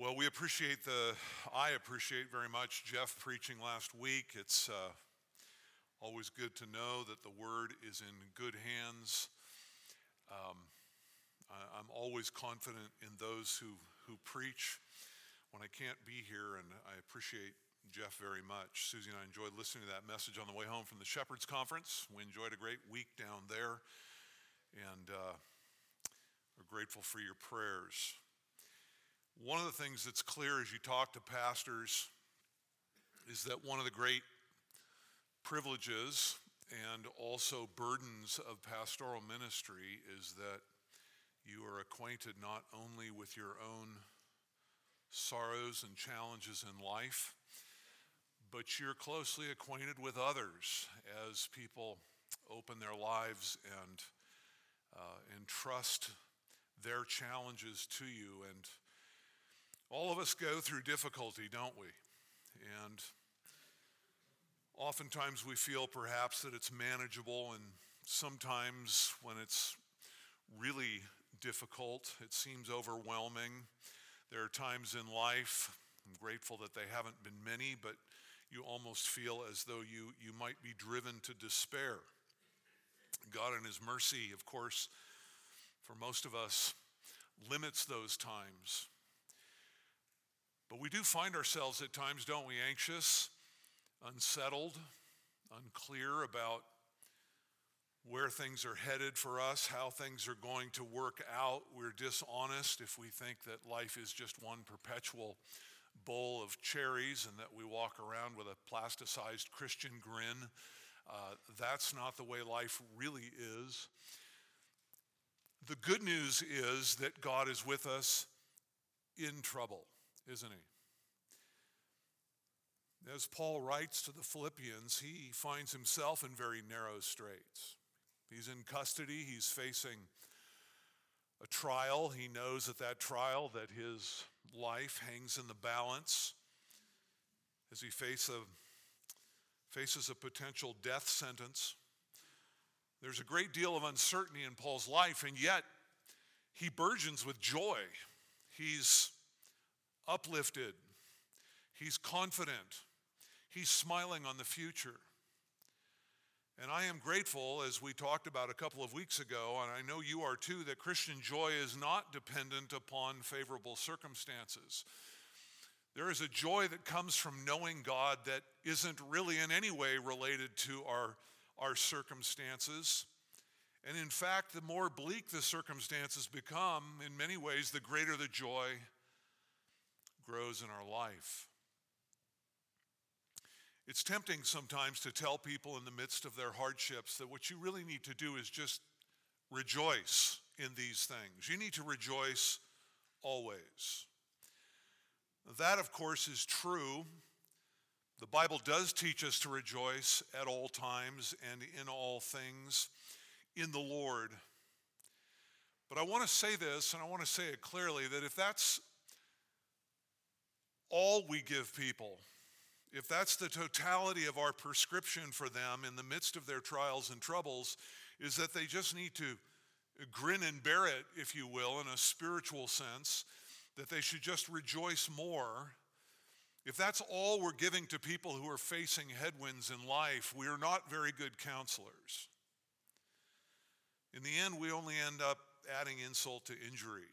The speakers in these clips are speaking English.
Well, we appreciate the, I appreciate very much Jeff preaching last week. It's uh, always good to know that the word is in good hands. Um, I, I'm always confident in those who, who preach when I can't be here, and I appreciate Jeff very much. Susie and I enjoyed listening to that message on the way home from the Shepherds Conference. We enjoyed a great week down there, and uh, we're grateful for your prayers. One of the things that's clear as you talk to pastors is that one of the great privileges and also burdens of pastoral ministry is that you are acquainted not only with your own sorrows and challenges in life, but you're closely acquainted with others as people open their lives and uh, entrust their challenges to you. And all of us go through difficulty, don't we? And oftentimes we feel perhaps that it's manageable, and sometimes when it's really difficult, it seems overwhelming. There are times in life, I'm grateful that they haven't been many, but you almost feel as though you, you might be driven to despair. God, in His mercy, of course, for most of us, limits those times. But we do find ourselves at times, don't we, anxious, unsettled, unclear about where things are headed for us, how things are going to work out. We're dishonest if we think that life is just one perpetual bowl of cherries and that we walk around with a plasticized Christian grin. Uh, that's not the way life really is. The good news is that God is with us in trouble isn't he? As Paul writes to the Philippians, he finds himself in very narrow straits. He's in custody, he's facing a trial. He knows at that trial that his life hangs in the balance as he face a, faces a potential death sentence. There's a great deal of uncertainty in Paul's life, and yet he burgeons with joy. He's uplifted, he's confident, he's smiling on the future. And I am grateful, as we talked about a couple of weeks ago, and I know you are too, that Christian joy is not dependent upon favorable circumstances. There is a joy that comes from knowing God that isn't really in any way related to our, our circumstances. And in fact, the more bleak the circumstances become, in many ways, the greater the joy grows in our life. It's tempting sometimes to tell people in the midst of their hardships that what you really need to do is just rejoice in these things. You need to rejoice always. That, of course, is true. The Bible does teach us to rejoice at all times and in all things in the Lord. But I want to say this, and I want to say it clearly that if that's all we give people, if that's the totality of our prescription for them in the midst of their trials and troubles, is that they just need to grin and bear it, if you will, in a spiritual sense, that they should just rejoice more. If that's all we're giving to people who are facing headwinds in life, we are not very good counselors. In the end, we only end up adding insult to injury.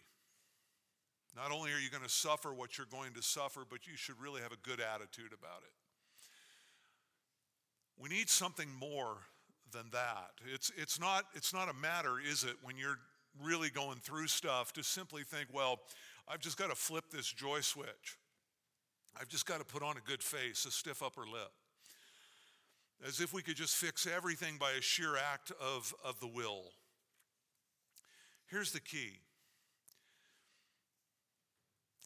Not only are you going to suffer what you're going to suffer, but you should really have a good attitude about it. We need something more than that. It's, it's, not, it's not a matter, is it, when you're really going through stuff to simply think, well, I've just got to flip this joy switch. I've just got to put on a good face, a stiff upper lip. As if we could just fix everything by a sheer act of, of the will. Here's the key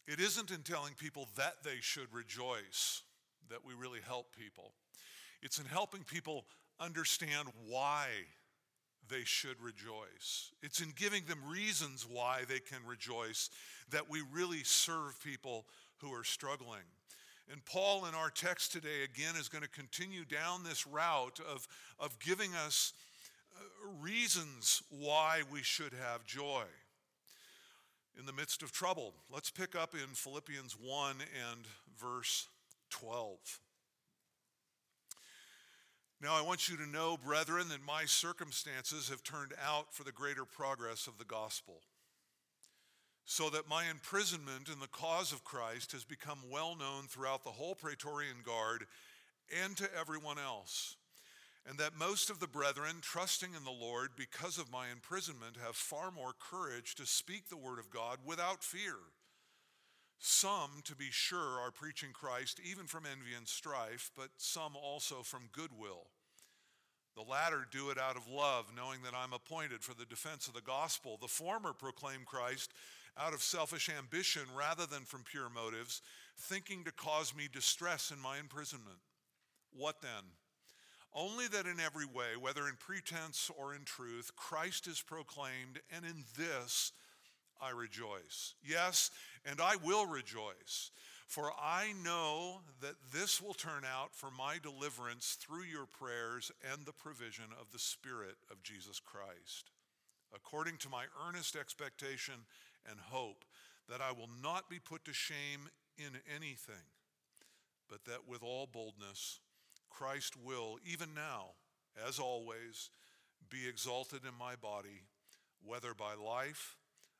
it isn't in telling people that they should rejoice that we really help people. It's in helping people understand why they should rejoice. It's in giving them reasons why they can rejoice that we really serve people who are struggling. And Paul, in our text today, again, is going to continue down this route of, of giving us uh, reasons why we should have joy. In the midst of trouble. Let's pick up in Philippians 1 and verse 12. Now, I want you to know, brethren, that my circumstances have turned out for the greater progress of the gospel, so that my imprisonment in the cause of Christ has become well known throughout the whole Praetorian Guard and to everyone else, and that most of the brethren, trusting in the Lord because of my imprisonment, have far more courage to speak the word of God without fear. Some, to be sure, are preaching Christ even from envy and strife, but some also from goodwill. The latter do it out of love, knowing that I'm appointed for the defense of the gospel. The former proclaim Christ out of selfish ambition rather than from pure motives, thinking to cause me distress in my imprisonment. What then? Only that in every way, whether in pretense or in truth, Christ is proclaimed, and in this I rejoice. Yes, and I will rejoice, for I know that this will turn out for my deliverance through your prayers and the provision of the Spirit of Jesus Christ, according to my earnest expectation and hope that I will not be put to shame in anything, but that with all boldness Christ will, even now, as always, be exalted in my body, whether by life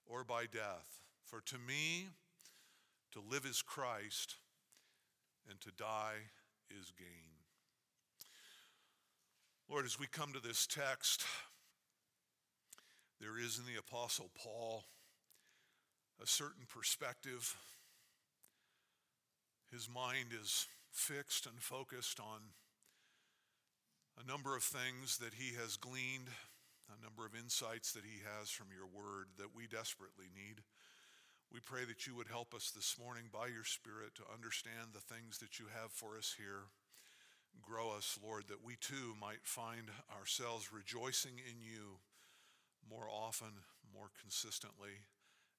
or by death. For to me, to live is Christ, and to die is gain. Lord, as we come to this text, there is in the Apostle Paul a certain perspective. His mind is fixed and focused on a number of things that he has gleaned a number of insights that he has from your word that we desperately need. We pray that you would help us this morning by your Spirit to understand the things that you have for us here. Grow us, Lord, that we too might find ourselves rejoicing in you more often, more consistently,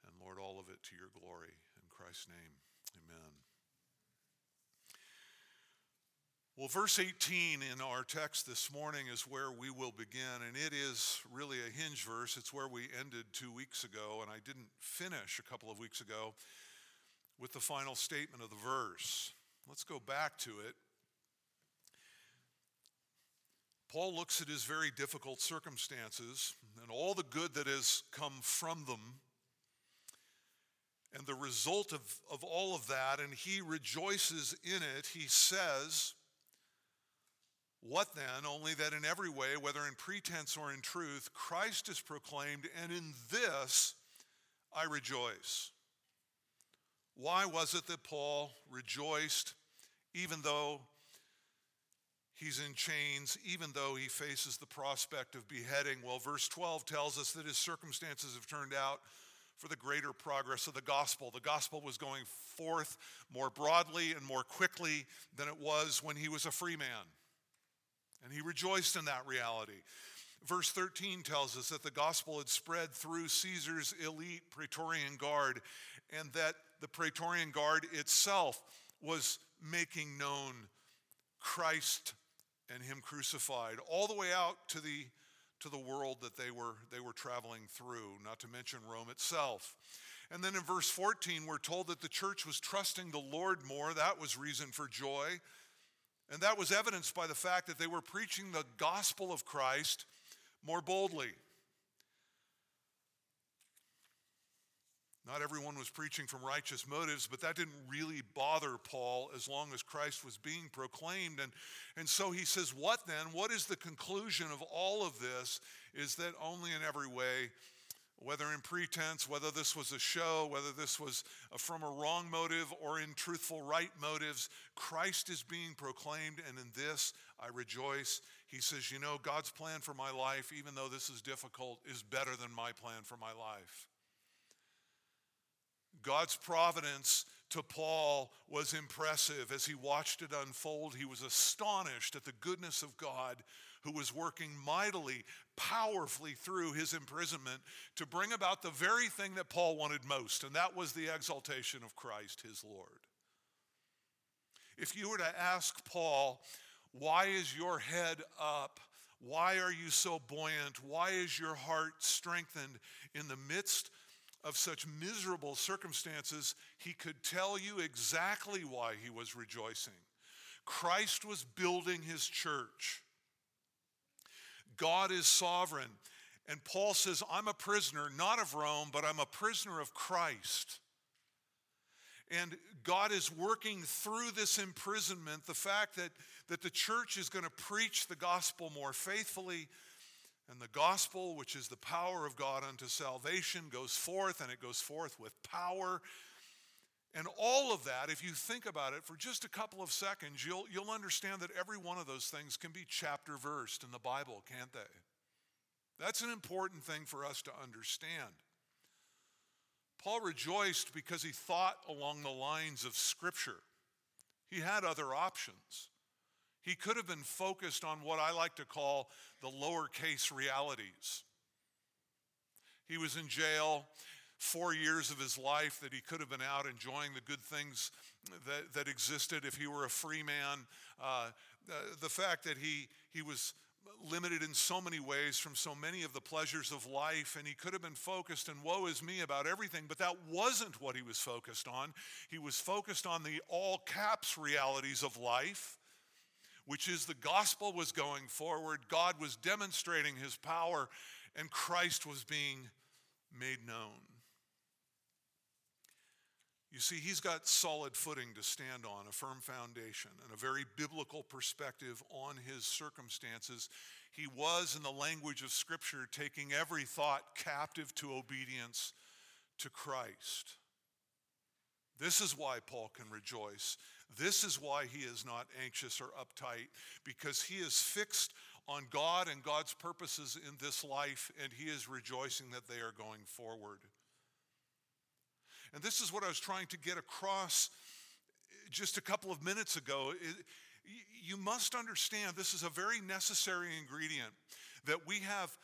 and Lord, all of it to your glory. In Christ's name, amen. Well, verse 18 in our text this morning is where we will begin, and it is really a hinge verse. It's where we ended two weeks ago, and I didn't finish a couple of weeks ago with the final statement of the verse. Let's go back to it. Paul looks at his very difficult circumstances and all the good that has come from them and the result of, of all of that, and he rejoices in it. He says, what then? Only that in every way, whether in pretense or in truth, Christ is proclaimed, and in this I rejoice. Why was it that Paul rejoiced even though he's in chains, even though he faces the prospect of beheading? Well, verse 12 tells us that his circumstances have turned out for the greater progress of the gospel. The gospel was going forth more broadly and more quickly than it was when he was a free man. And he rejoiced in that reality. Verse 13 tells us that the gospel had spread through Caesar's elite Praetorian Guard and that the Praetorian Guard itself was making known Christ and him crucified all the way out to the to the world that they were they were traveling through not to mention Rome itself. And then in verse 14 we're told that the church was trusting the Lord more. That was reason for joy and that was evidenced by the fact that they were preaching the gospel of Christ more boldly. Not everyone was preaching from righteous motives, but that didn't really bother Paul as long as Christ was being proclaimed. And, and so he says, What then? What is the conclusion of all of this? Is that only in every way whether in pretense, whether this was a show, whether this was uh, from a wrong motive or in truthful right motives, Christ is being proclaimed, and in this I rejoice. He says, You know, God's plan for my life, even though this is difficult, is better than my plan for my life. God's providence to Paul was impressive. As he watched it unfold, he was astonished at the goodness of God who was working mightily, powerfully through his imprisonment to bring about the very thing that Paul wanted most, and that was the exaltation of Christ, his Lord. If you were to ask Paul, why is your head up? Why are you so buoyant? Why is your heart strengthened in the midst of such miserable circumstances, he could tell you exactly why he was rejoicing. Christ was building his church. God is sovereign. And Paul says, I'm a prisoner, not of Rome, but I'm a prisoner of Christ. And God is working through this imprisonment, the fact that, that the church is going to preach the gospel more faithfully, and the gospel, which is the power of God unto salvation, goes forth, and it goes forth with power. And all of that, if you think about it for just a couple of seconds, you'll, you'll understand that every one of those things can be chapter versed in the Bible, can't they? That's an important thing for us to understand. Paul rejoiced because he thought along the lines of Scripture. He had other options. He could have been focused on what I like to call the lowercase realities. He was in jail four years of his life that he could have been out enjoying the good things that, that existed if he were a free man. Uh, the fact that he, he was limited in so many ways from so many of the pleasures of life, and he could have been focused and woe is me about everything, but that wasn't what he was focused on. He was focused on the all caps realities of life which is the gospel was going forward, God was demonstrating his power, and Christ was being made known. You see, he's got solid footing to stand on, a firm foundation, and a very biblical perspective on his circumstances. He was, in the language of Scripture, taking every thought captive to obedience to Christ. This is why Paul can rejoice. This is why he is not anxious or uptight, because he is fixed on God and God's purposes in this life, and he is rejoicing that they are going forward. And this is what I was trying to get across just a couple of minutes ago. You must understand this is a very necessary ingredient that we have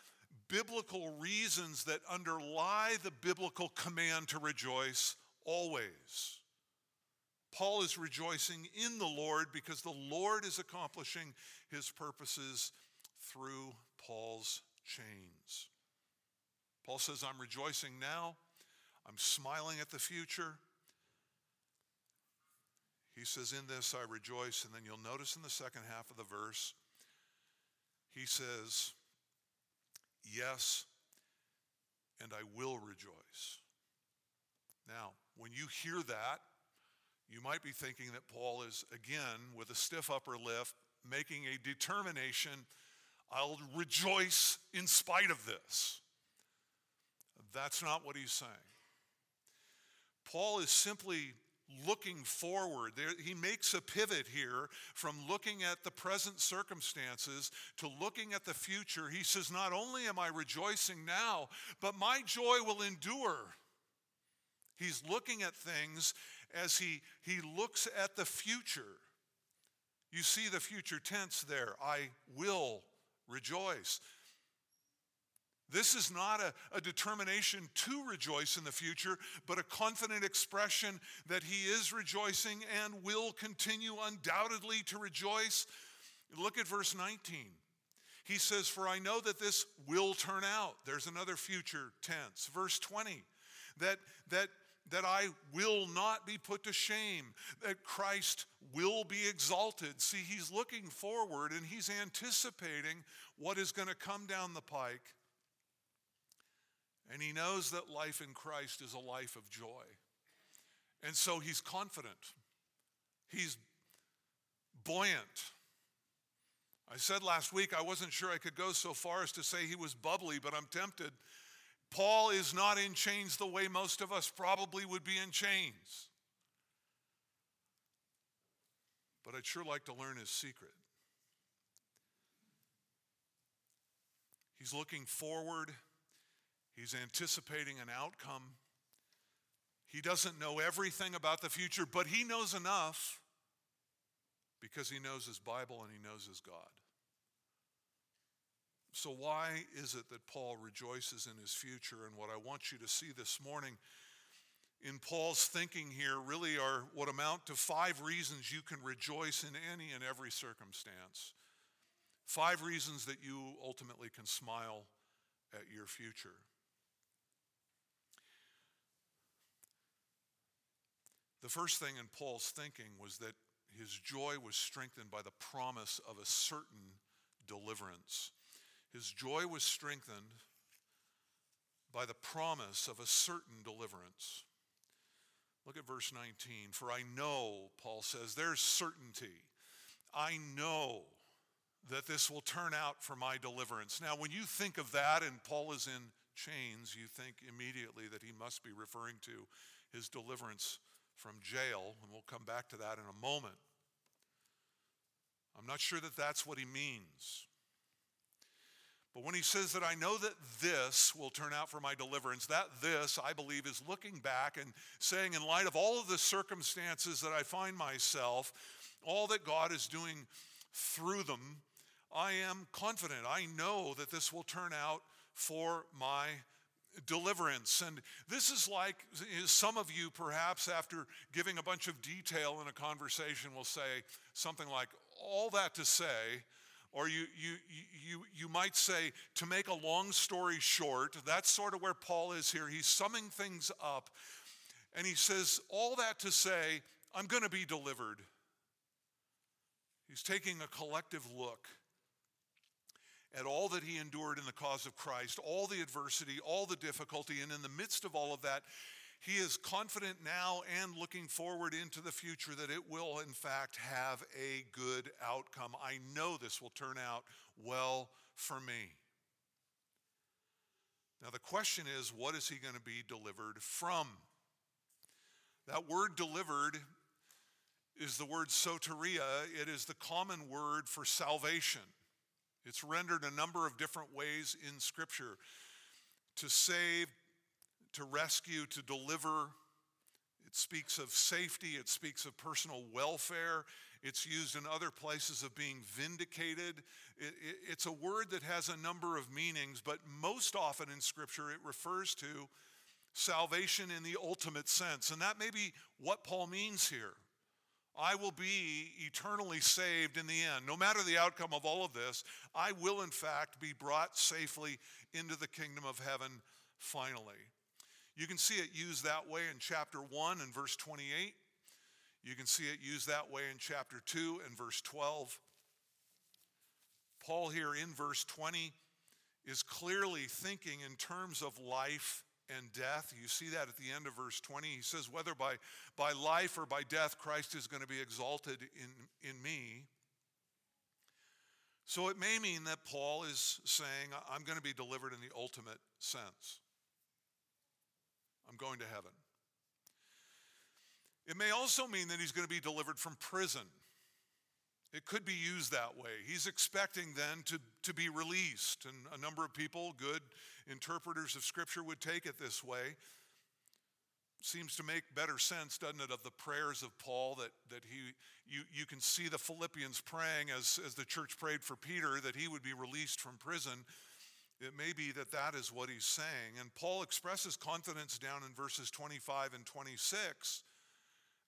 biblical reasons that underlie the biblical command to rejoice always. Paul is rejoicing in the Lord because the Lord is accomplishing his purposes through Paul's chains. Paul says, I'm rejoicing now, I'm smiling at the future. He says, In this I rejoice. And then you'll notice in the second half of the verse, he says, Yes, and I will rejoice. Now, when you hear that, you might be thinking that Paul is, again, with a stiff upper lip, making a determination I'll rejoice in spite of this. That's not what he's saying. Paul is simply looking forward. There, he makes a pivot here from looking at the present circumstances to looking at the future. He says, Not only am I rejoicing now, but my joy will endure. He's looking at things as he, he looks at the future. You see the future tense there. I will rejoice. This is not a, a, determination to rejoice in the future, but a confident expression that he is rejoicing and will continue undoubtedly to rejoice. Look at verse 19. He says, For I know that this will turn out. There's another future tense. Verse 20, that, that that I will not be put to shame, that Christ will be exalted. See, he's looking forward and he's anticipating what is going to come down the pike. And he knows that life in Christ is a life of joy. And so he's confident. He's buoyant. I said last week I wasn't sure I could go so far as to say he was bubbly, but I'm tempted Paul is not in chains the way most of us probably would be in chains. But I'd sure like to learn his secret. He's looking forward, he's anticipating an outcome. He doesn't know everything about the future, but he knows enough because he knows his Bible and he knows his God. So, why is it that Paul rejoices in his future? And what I want you to see this morning in Paul's thinking here really are what amount to five reasons you can rejoice in any and every circumstance. Five reasons that you ultimately can smile at your future. The first thing in Paul's thinking was that his joy was strengthened by the promise of a certain deliverance. His joy was strengthened by the promise of a certain deliverance. Look at verse 19. For I know, Paul says, there's certainty. I know that this will turn out for my deliverance. Now, when you think of that and Paul is in chains, you think immediately that he must be referring to his deliverance from jail, and we'll come back to that in a moment. I'm not sure that that's what he means. But when he says that I know that this will turn out for my deliverance, that this, I believe, is looking back and saying, in light of all of the circumstances that I find myself, all that God is doing through them, I am confident. I know that this will turn out for my deliverance. And this is like some of you, perhaps, after giving a bunch of detail in a conversation, will say something like, All that to say, or you, you, you, you might say, to make a long story short, that's sort of where Paul is here. He's summing things up. And he says, All that to say, I'm going to be delivered. He's taking a collective look at all that he endured in the cause of Christ, all the adversity, all the difficulty, and in the midst of all of that, he is confident now and looking forward into the future that it will, in fact, have a good outcome. I know this will turn out well for me. Now, the question is what is he going to be delivered from? That word delivered is the word soteria, it is the common word for salvation. It's rendered a number of different ways in Scripture to save, to rescue, to deliver. It speaks of safety, it speaks of personal welfare. It's used in other places of being vindicated. It, it, it's a word that has a number of meanings, but most often in Scripture it refers to salvation in the ultimate sense. And that may be what Paul means here. I will be eternally saved in the end. No matter the outcome of all of this, I will in fact be brought safely into the kingdom of heaven finally. You can see it used that way in chapter 1 and verse 28. You can see it used that way in chapter 2 and verse 12. Paul, here in verse 20, is clearly thinking in terms of life and death. You see that at the end of verse 20. He says, Whether by, by life or by death, Christ is going to be exalted in, in me. So it may mean that Paul is saying, I'm going to be delivered in the ultimate sense. I'm going to heaven. It may also mean that he's going to be delivered from prison. It could be used that way. He's expecting then to, to be released. And a number of people, good interpreters of Scripture, would take it this way. Seems to make better sense, doesn't it, of the prayers of Paul that, that he you, you can see the Philippians praying as, as the church prayed for Peter that he would be released from prison. It may be that that is what he's saying. And Paul expresses confidence down in verses 25 and 26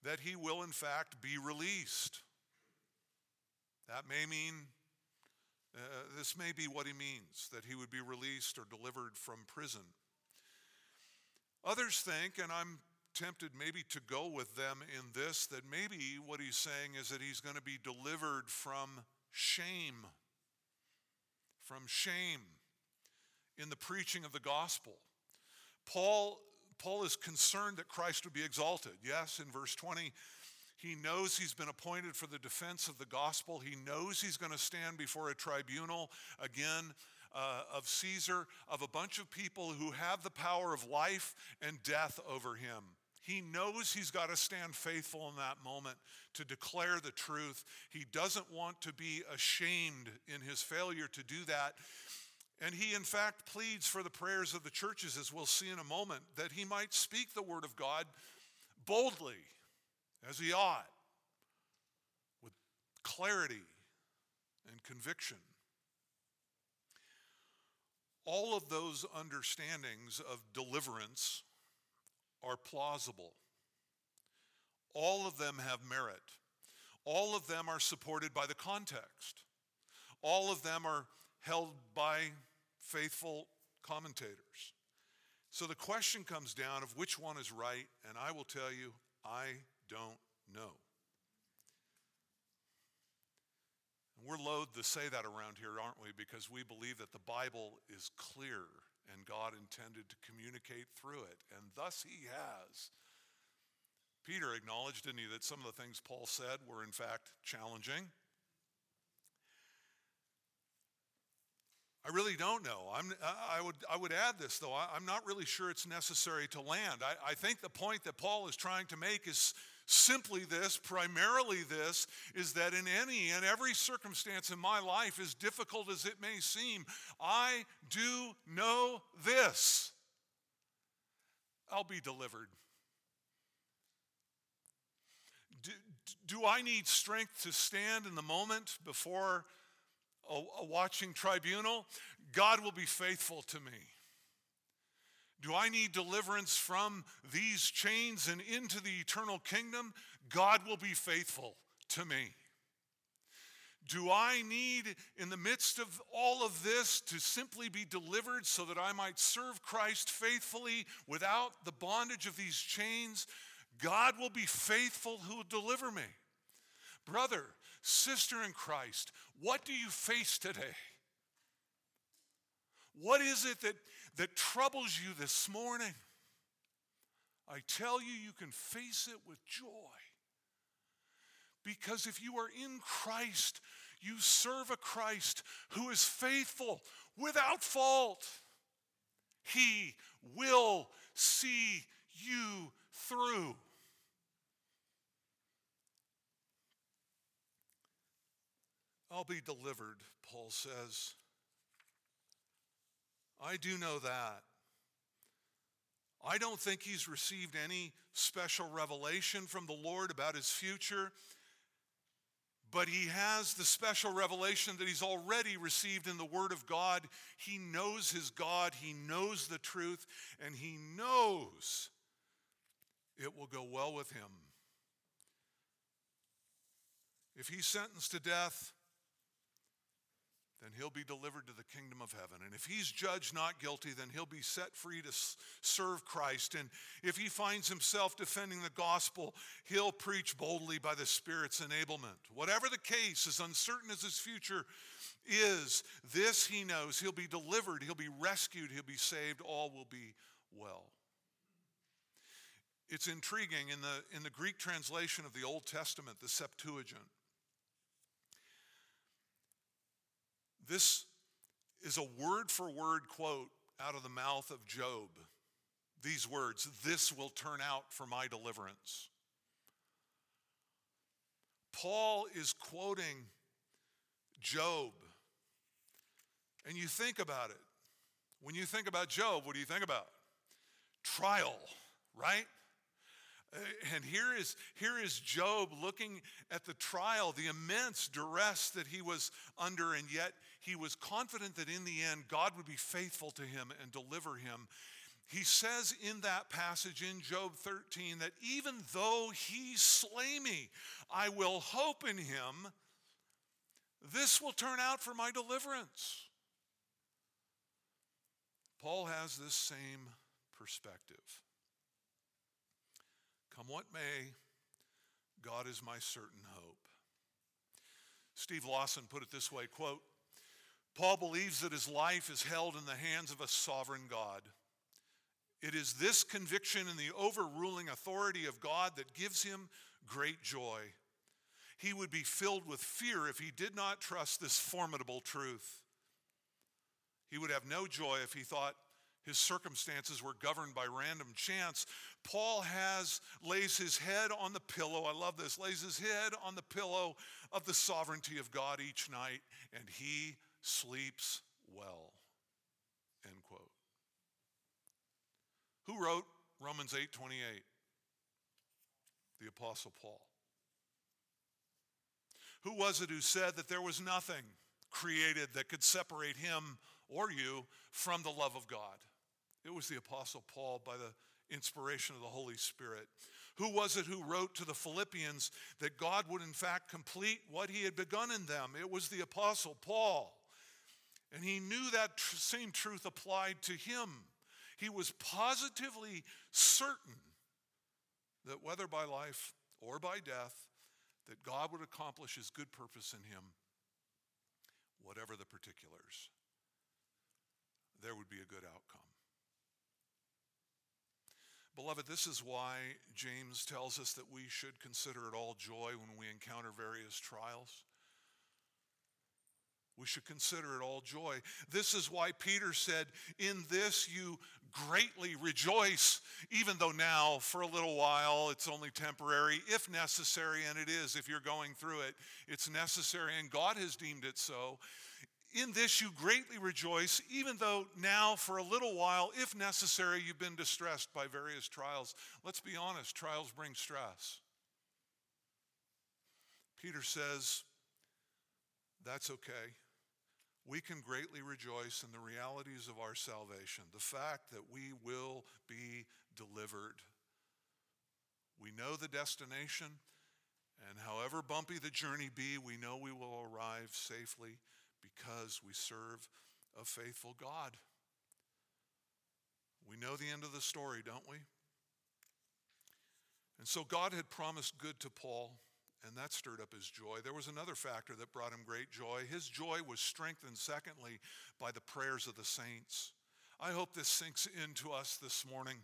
that he will, in fact, be released. That may mean, uh, this may be what he means, that he would be released or delivered from prison. Others think, and I'm tempted maybe to go with them in this, that maybe what he's saying is that he's going to be delivered from shame. From shame in the preaching of the gospel. Paul, Paul is concerned that Christ would be exalted. Yes, in verse 20, he knows he's been appointed for the defense of the gospel. He knows he's going to stand before a tribunal again uh, of Caesar, of a bunch of people who have the power of life and death over him. He knows he's got to stand faithful in that moment to declare the truth. He doesn't want to be ashamed in his failure to do that. And he, in fact, pleads for the prayers of the churches, as we'll see in a moment, that he might speak the word of God boldly as he ought, with clarity and conviction. All of those understandings of deliverance are plausible. All of them have merit. All of them are supported by the context. All of them are held by faithful commentators. So the question comes down of which one is right, and I will tell you, I don't know. And we're loath to say that around here, aren't we? Because we believe that the Bible is clear and God intended to communicate through it, and thus He has. Peter acknowledged, didn't he, that some of the things Paul said were in fact challenging. I really don't know. I'm, I, would, I would add this, though. I, am not really sure it's necessary to land. I, I think the point that Paul is trying to make is simply this, primarily this, is that in any and every circumstance in my life, as difficult as it may seem, I do know this I'll be delivered. Do, do I need strength to stand in the moment before a, a watching tribunal? God will be faithful to me. Do I need deliverance from these chains and into the eternal kingdom? God will be faithful to me. Do I need, in the midst of all of this, to simply be delivered so that I might serve Christ faithfully without the bondage of these chains? God will be faithful who will deliver me. Brother, sister in Christ, what do you face today? What is it that, that troubles you this morning? I tell you, you can face it with joy. Because if you are in Christ, you serve a Christ who is faithful without fault. He will see you through. I'll be delivered, Paul says. I do know that. I don't think he's received any special revelation from the Lord about his future, but he has the special revelation that he's already received in the Word of God. He knows his God, he knows the truth, and he knows it will go well with him. If he's sentenced to death, then he'll be delivered to the kingdom of heaven. And if he's judged not guilty, then he'll be set free to serve Christ. And if he finds himself defending the gospel, he'll preach boldly by the Spirit's enablement. Whatever the case, as uncertain as his future is, this he knows he'll be delivered, he'll be rescued, he'll be saved, all will be well. It's intriguing in the, in the Greek translation of the Old Testament, the Septuagint. This is a word for word quote out of the mouth of Job. These words, this will turn out for my deliverance. Paul is quoting Job. And you think about it. When you think about Job, what do you think about? Trial, right? And here is, here is Job looking at the trial, the immense duress that he was under, and yet he was confident that in the end God would be faithful to him and deliver him. He says in that passage in Job 13 that even though he slay me, I will hope in him. This will turn out for my deliverance. Paul has this same perspective. Come what may, God is my certain hope. Steve Lawson put it this way, quote, Paul believes that his life is held in the hands of a sovereign God. It is this conviction in the overruling authority of God that gives him great joy. He would be filled with fear if he did not trust this formidable truth. He would have no joy if he thought his circumstances were governed by random chance. Paul has lays his head on the pillow. I love this. Lays his head on the pillow of the sovereignty of God each night and he sleeps well. End quote. Who wrote Romans 8:28? The apostle Paul. Who was it who said that there was nothing created that could separate him or you from the love of God? It was the Apostle Paul by the inspiration of the Holy Spirit. Who was it who wrote to the Philippians that God would, in fact, complete what he had begun in them? It was the Apostle Paul. And he knew that tr- same truth applied to him. He was positively certain that whether by life or by death, that God would accomplish his good purpose in him, whatever the particulars, there would be a good outcome. Beloved, this is why James tells us that we should consider it all joy when we encounter various trials. We should consider it all joy. This is why Peter said, In this you greatly rejoice, even though now, for a little while, it's only temporary, if necessary, and it is. If you're going through it, it's necessary, and God has deemed it so. In this you greatly rejoice, even though now, for a little while, if necessary, you've been distressed by various trials. Let's be honest, trials bring stress. Peter says, That's okay. We can greatly rejoice in the realities of our salvation, the fact that we will be delivered. We know the destination, and however bumpy the journey be, we know we will arrive safely because we serve a faithful God. We know the end of the story, don't we? And so God had promised good to Paul, and that stirred up his joy. There was another factor that brought him great joy. His joy was strengthened, secondly, by the prayers of the saints. I hope this sinks into us this morning.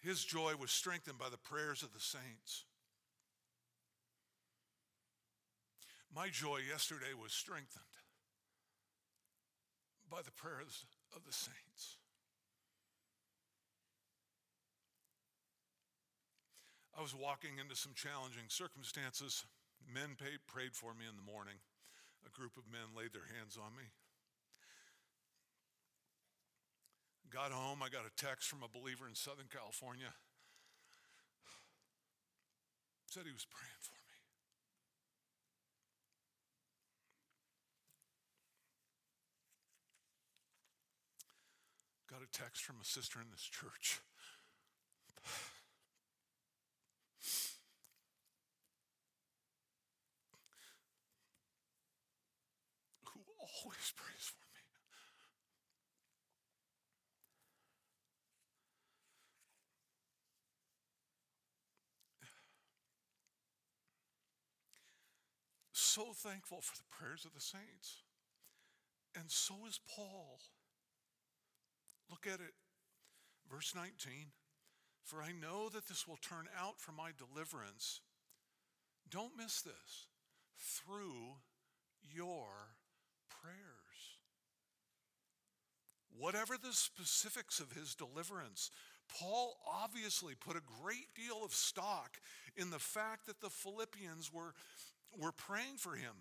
His joy was strengthened by the prayers of the saints. My joy yesterday was strengthened by the prayers of the saints. I was walking into some challenging circumstances. Men paid, prayed for me in the morning. A group of men laid their hands on me. Got home, I got a text from a believer in Southern California. Said he was praying for me. Got a text from a sister in this church. Always prays for me. So thankful for the prayers of the saints. And so is Paul. Look at it. Verse 19 For I know that this will turn out for my deliverance. Don't miss this. Through your prayers. Whatever the specifics of his deliverance, Paul obviously put a great deal of stock in the fact that the Philippians were, were praying for him.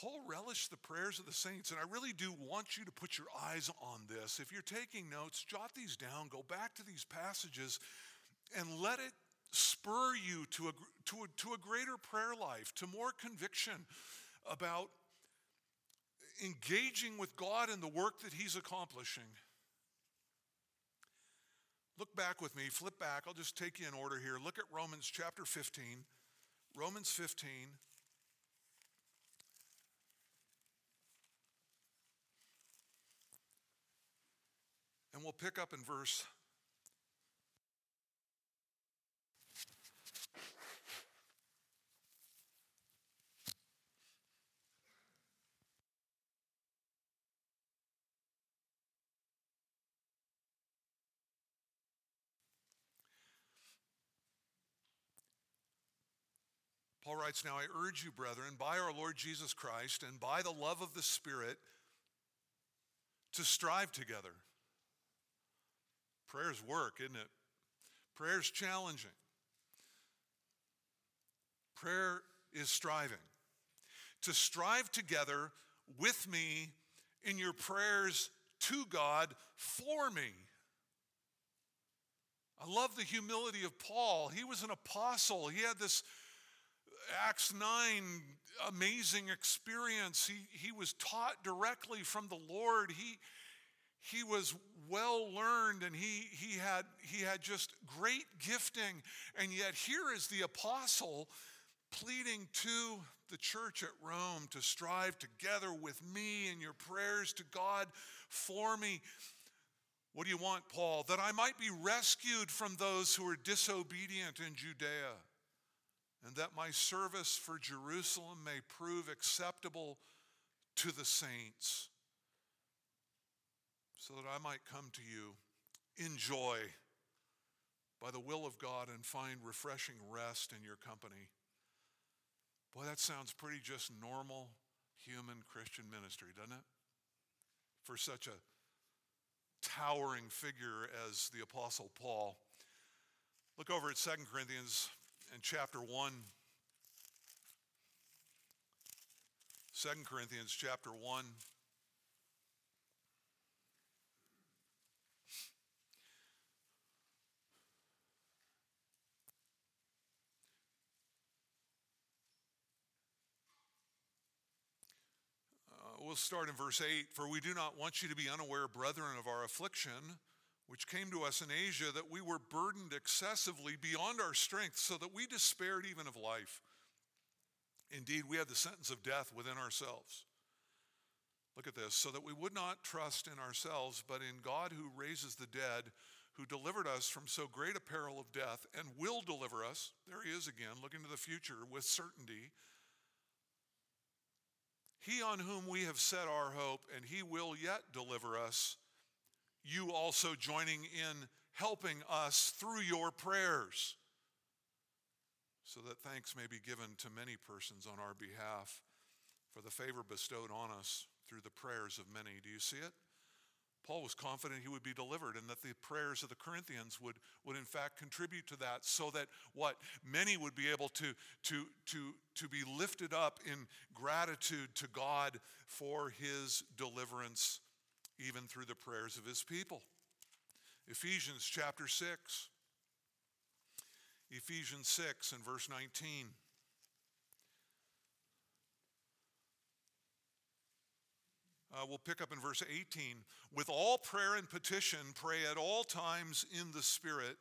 Paul relished the prayers of the saints, and I really do want you to put your eyes on this. If you're taking notes, jot these down, go back to these passages, and let it spur you to a, to a, to a greater prayer life, to more conviction about engaging with God in the work that He's accomplishing. Look back with me, flip back. I'll just take you in order here. Look at Romans chapter 15. Romans 15. And we'll pick up in verse Paul writes, Now I urge you, brethren, by our Lord Jesus Christ and by the love of the Spirit, to strive together Prayer's work, isn't it? Prayer's challenging. Prayer is striving. To strive together with me in your prayers to God for me. I love the humility of Paul. He was an apostle. He had this Acts 9 amazing experience. He, he was taught directly from the Lord. He, he was well learned and he, he, had, he had just great gifting. And yet, here is the apostle pleading to the church at Rome to strive together with me in your prayers to God for me. What do you want, Paul? That I might be rescued from those who are disobedient in Judea, and that my service for Jerusalem may prove acceptable to the saints, so that I might come to you in joy by the will of God and find refreshing rest in your company. Boy, that sounds pretty just normal human Christian ministry, doesn't it? For such a towering figure as the Apostle Paul. Look over at 2 Corinthians in chapter 1. 2 Corinthians chapter 1. Uh, we'll start in verse 8. For we do not want you to be unaware, brethren, of our affliction, which came to us in Asia, that we were burdened excessively beyond our strength, so that we despaired even of life. Indeed, we had the sentence of death within ourselves. Look at this. So that we would not trust in ourselves, but in God who raises the dead, who delivered us from so great a peril of death, and will deliver us. There he is again, looking to the future with certainty he on whom we have set our hope, and he will yet deliver us, you also joining in helping us through your prayers, so that thanks may be given to many persons on our behalf for the favor bestowed on us through the prayers of many. Do you see it? Paul was confident he would be delivered and that the prayers of the Corinthians would, would in fact contribute to that so that what many would be able to, to, to, to be lifted up in gratitude to God for his deliverance even through the prayers of his people. Ephesians chapter 6. Ephesians 6 and verse 19. Uh, we'll pick up in verse 18. With all prayer and petition, pray at all times in the Spirit.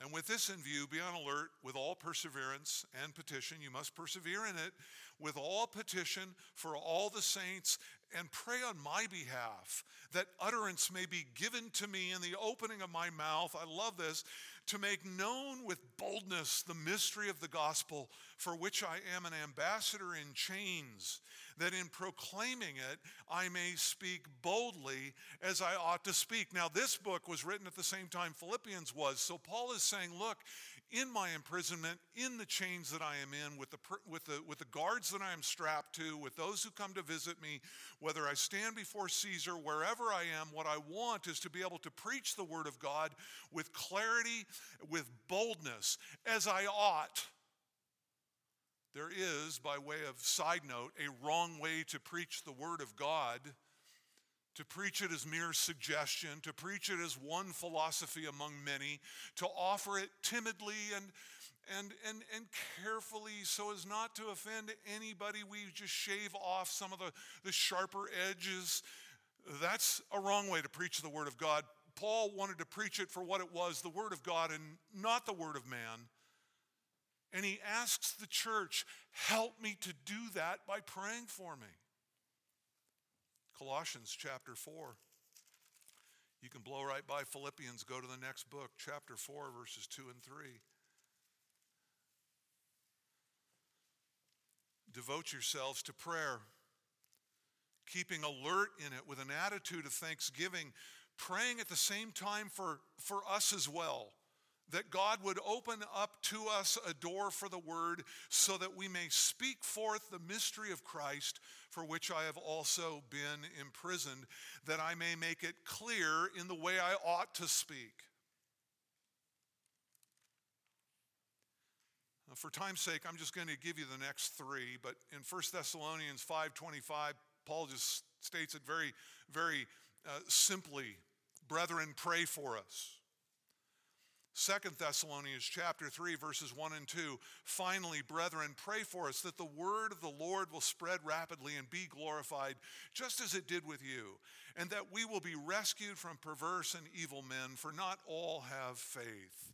And with this in view, be on alert with all perseverance and petition. You must persevere in it with all petition for all the saints and pray on my behalf that utterance may be given to me in the opening of my mouth. I love this to make known with boldness the mystery of the gospel for which I am an ambassador in chains, that in proclaiming it I may speak boldly as I ought to speak. Now, this book was written at the same time Philippians was. So Paul is saying, look, in my imprisonment, in the chains that I am in, with the, with, the, with the guards that I am strapped to, with those who come to visit me, whether I stand before Caesar, wherever I am, what I want is to be able to preach the word of God with clarity, with boldness, as I ought. There is, by way of side note, a wrong way to preach the word of God to preach it as mere suggestion, to preach it as one philosophy among many, to offer it timidly and, and, and, and carefully so as not to offend anybody. We just shave off some of the, the sharper edges. That's a wrong way to preach the Word of God. Paul wanted to preach it for what it was the Word of God and not the Word of man. And he asks the church, help me to do that by praying for me. Colossians chapter 4. You can blow right by Philippians, go to the next book, chapter 4, verses 2 and 3. Devote yourselves to prayer, keeping alert in it with an attitude of thanksgiving, praying at the same time for, for us as well that God would open up to us a door for the word so that we may speak forth the mystery of Christ for which I have also been imprisoned, that I may make it clear in the way I ought to speak. For time's sake, I'm just going to give you the next three, but in 1 Thessalonians 5:25, Paul just states it very, very uh, simply. Brethren, pray for us. Second Thessalonians chapter 3 verses 1 and 2 finally brethren pray for us that the word of the Lord will spread rapidly and be glorified just as it did with you and that we will be rescued from perverse and evil men for not all have faith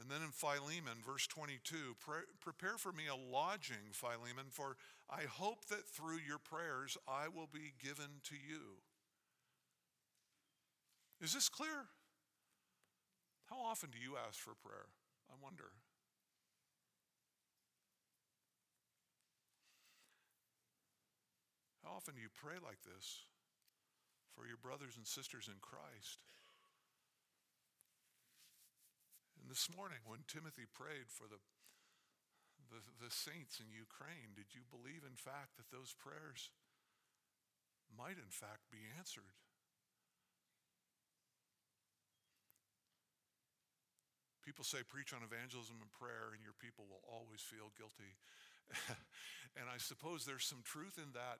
And then in Philemon, verse 22, prepare for me a lodging, Philemon, for I hope that through your prayers I will be given to you. Is this clear? How often do you ask for prayer? I wonder. How often do you pray like this for your brothers and sisters in Christ? And this morning, when Timothy prayed for the, the, the, saints in Ukraine, did you believe, in fact, that those prayers might, in fact, be answered? People say, preach on evangelism and prayer, and your people will always feel guilty. and I suppose there's some truth in that.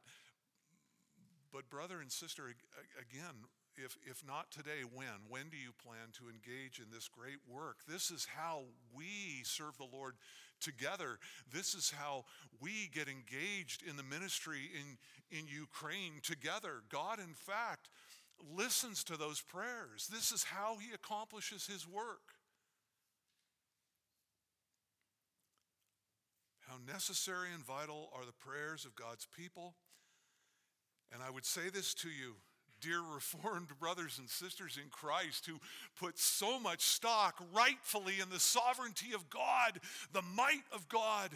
But, brother and sister, again, if, if not today, when? When do you plan to engage in this great work? This is how we serve the Lord together. This is how we get engaged in the ministry in, in Ukraine together. God, in fact, listens to those prayers. This is how he accomplishes his work. How necessary and vital are the prayers of God's people. And I would say this to you dear Reformed brothers and sisters in Christ who put so much stock rightfully in the sovereignty of God, the might of God,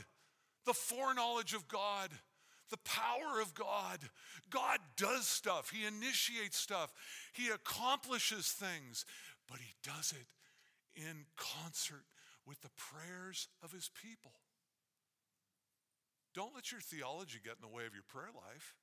the foreknowledge of God, the power of God. God does stuff, He initiates stuff, He accomplishes things, but He does it in concert with the prayers of His people. Don't let your theology get in the way of your prayer life.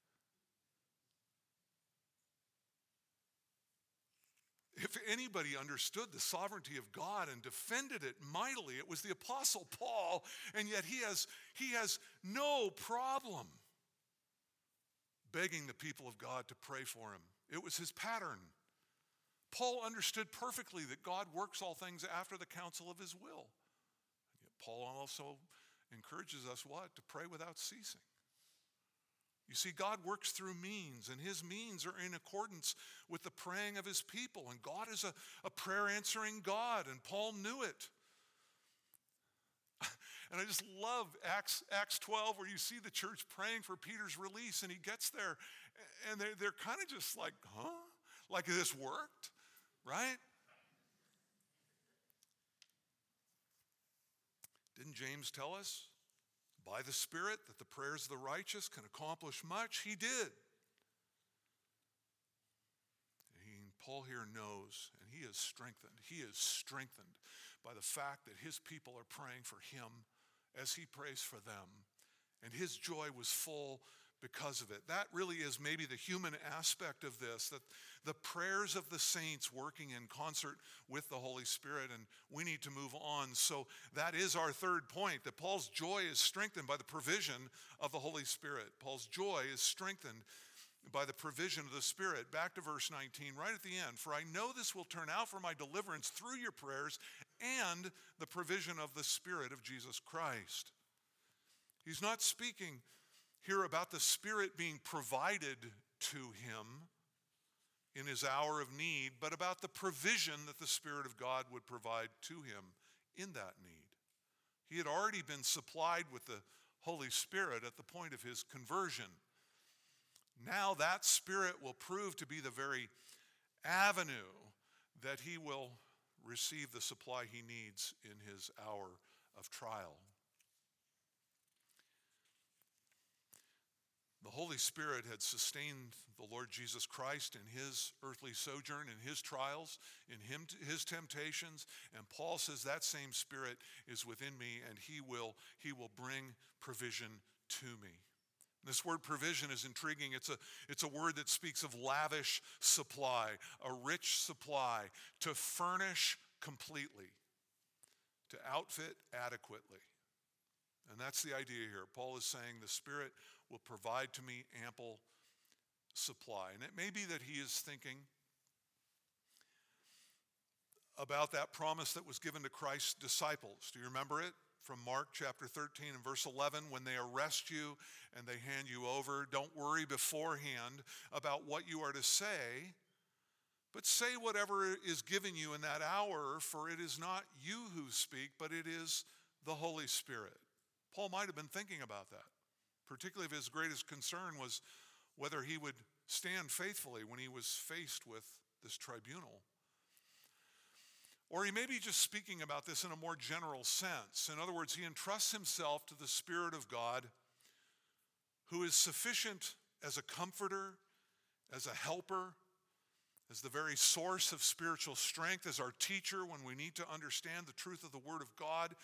If anybody understood the sovereignty of God and defended it mightily, it was the Apostle Paul, and yet he has, he has no problem begging the people of God to pray for him. It was his pattern. Paul understood perfectly that God works all things after the counsel of his will. Yet Paul also encourages us what? To pray without ceasing. You see, God works through means, and his means are in accordance with the praying of his people. And God is a, a prayer answering God, and Paul knew it. And I just love Acts, Acts 12, where you see the church praying for Peter's release, and he gets there, and they're, they're kind of just like, huh? Like this worked, right? Didn't James tell us by the Spirit that the prayers of the righteous can accomplish much, he did. He, Paul here knows, and he is strengthened. He is strengthened by the fact that his people are praying for him as he prays for them. And his joy was full because of it. That really is maybe the human aspect of this that the prayers of the saints working in concert with the Holy Spirit, and we need to move on. So, that is our third point that Paul's joy is strengthened by the provision of the Holy Spirit. Paul's joy is strengthened by the provision of the Spirit. Back to verse 19, right at the end. For I know this will turn out for my deliverance through your prayers and the provision of the Spirit of Jesus Christ. He's not speaking here about the Spirit being provided to him in his hour of need, but about the provision that the Spirit of God would provide to him in that need. He had already been supplied with the Holy Spirit at the point of his conversion. Now that Spirit will prove to be the very avenue that he will receive the supply he needs in his hour of trial. Holy Spirit had sustained the Lord Jesus Christ in his earthly sojourn, in his trials, in him, his temptations. And Paul says that same Spirit is within me and he will, he will bring provision to me. This word provision is intriguing. It's a, it's a word that speaks of lavish supply, a rich supply, to furnish completely, to outfit adequately. And that's the idea here. Paul is saying the Spirit will provide to me ample supply. And it may be that he is thinking about that promise that was given to Christ's disciples. Do you remember it? From Mark chapter 13 and verse 11, when they arrest you and they hand you over, don't worry beforehand about what you are to say But say whatever is given you in that hour, for it is not you who speak, but it is the Holy Spirit. Paul might have been thinking about that, particularly if his greatest concern was whether he would stand faithfully when he was faced with this tribunal. Or he may be just speaking about this in a more general sense. In other words, he entrusts himself to the Spirit of God, who is sufficient as a comforter, as a helper, as the very source of spiritual strength, as our teacher when we need to understand the truth of the Word of God,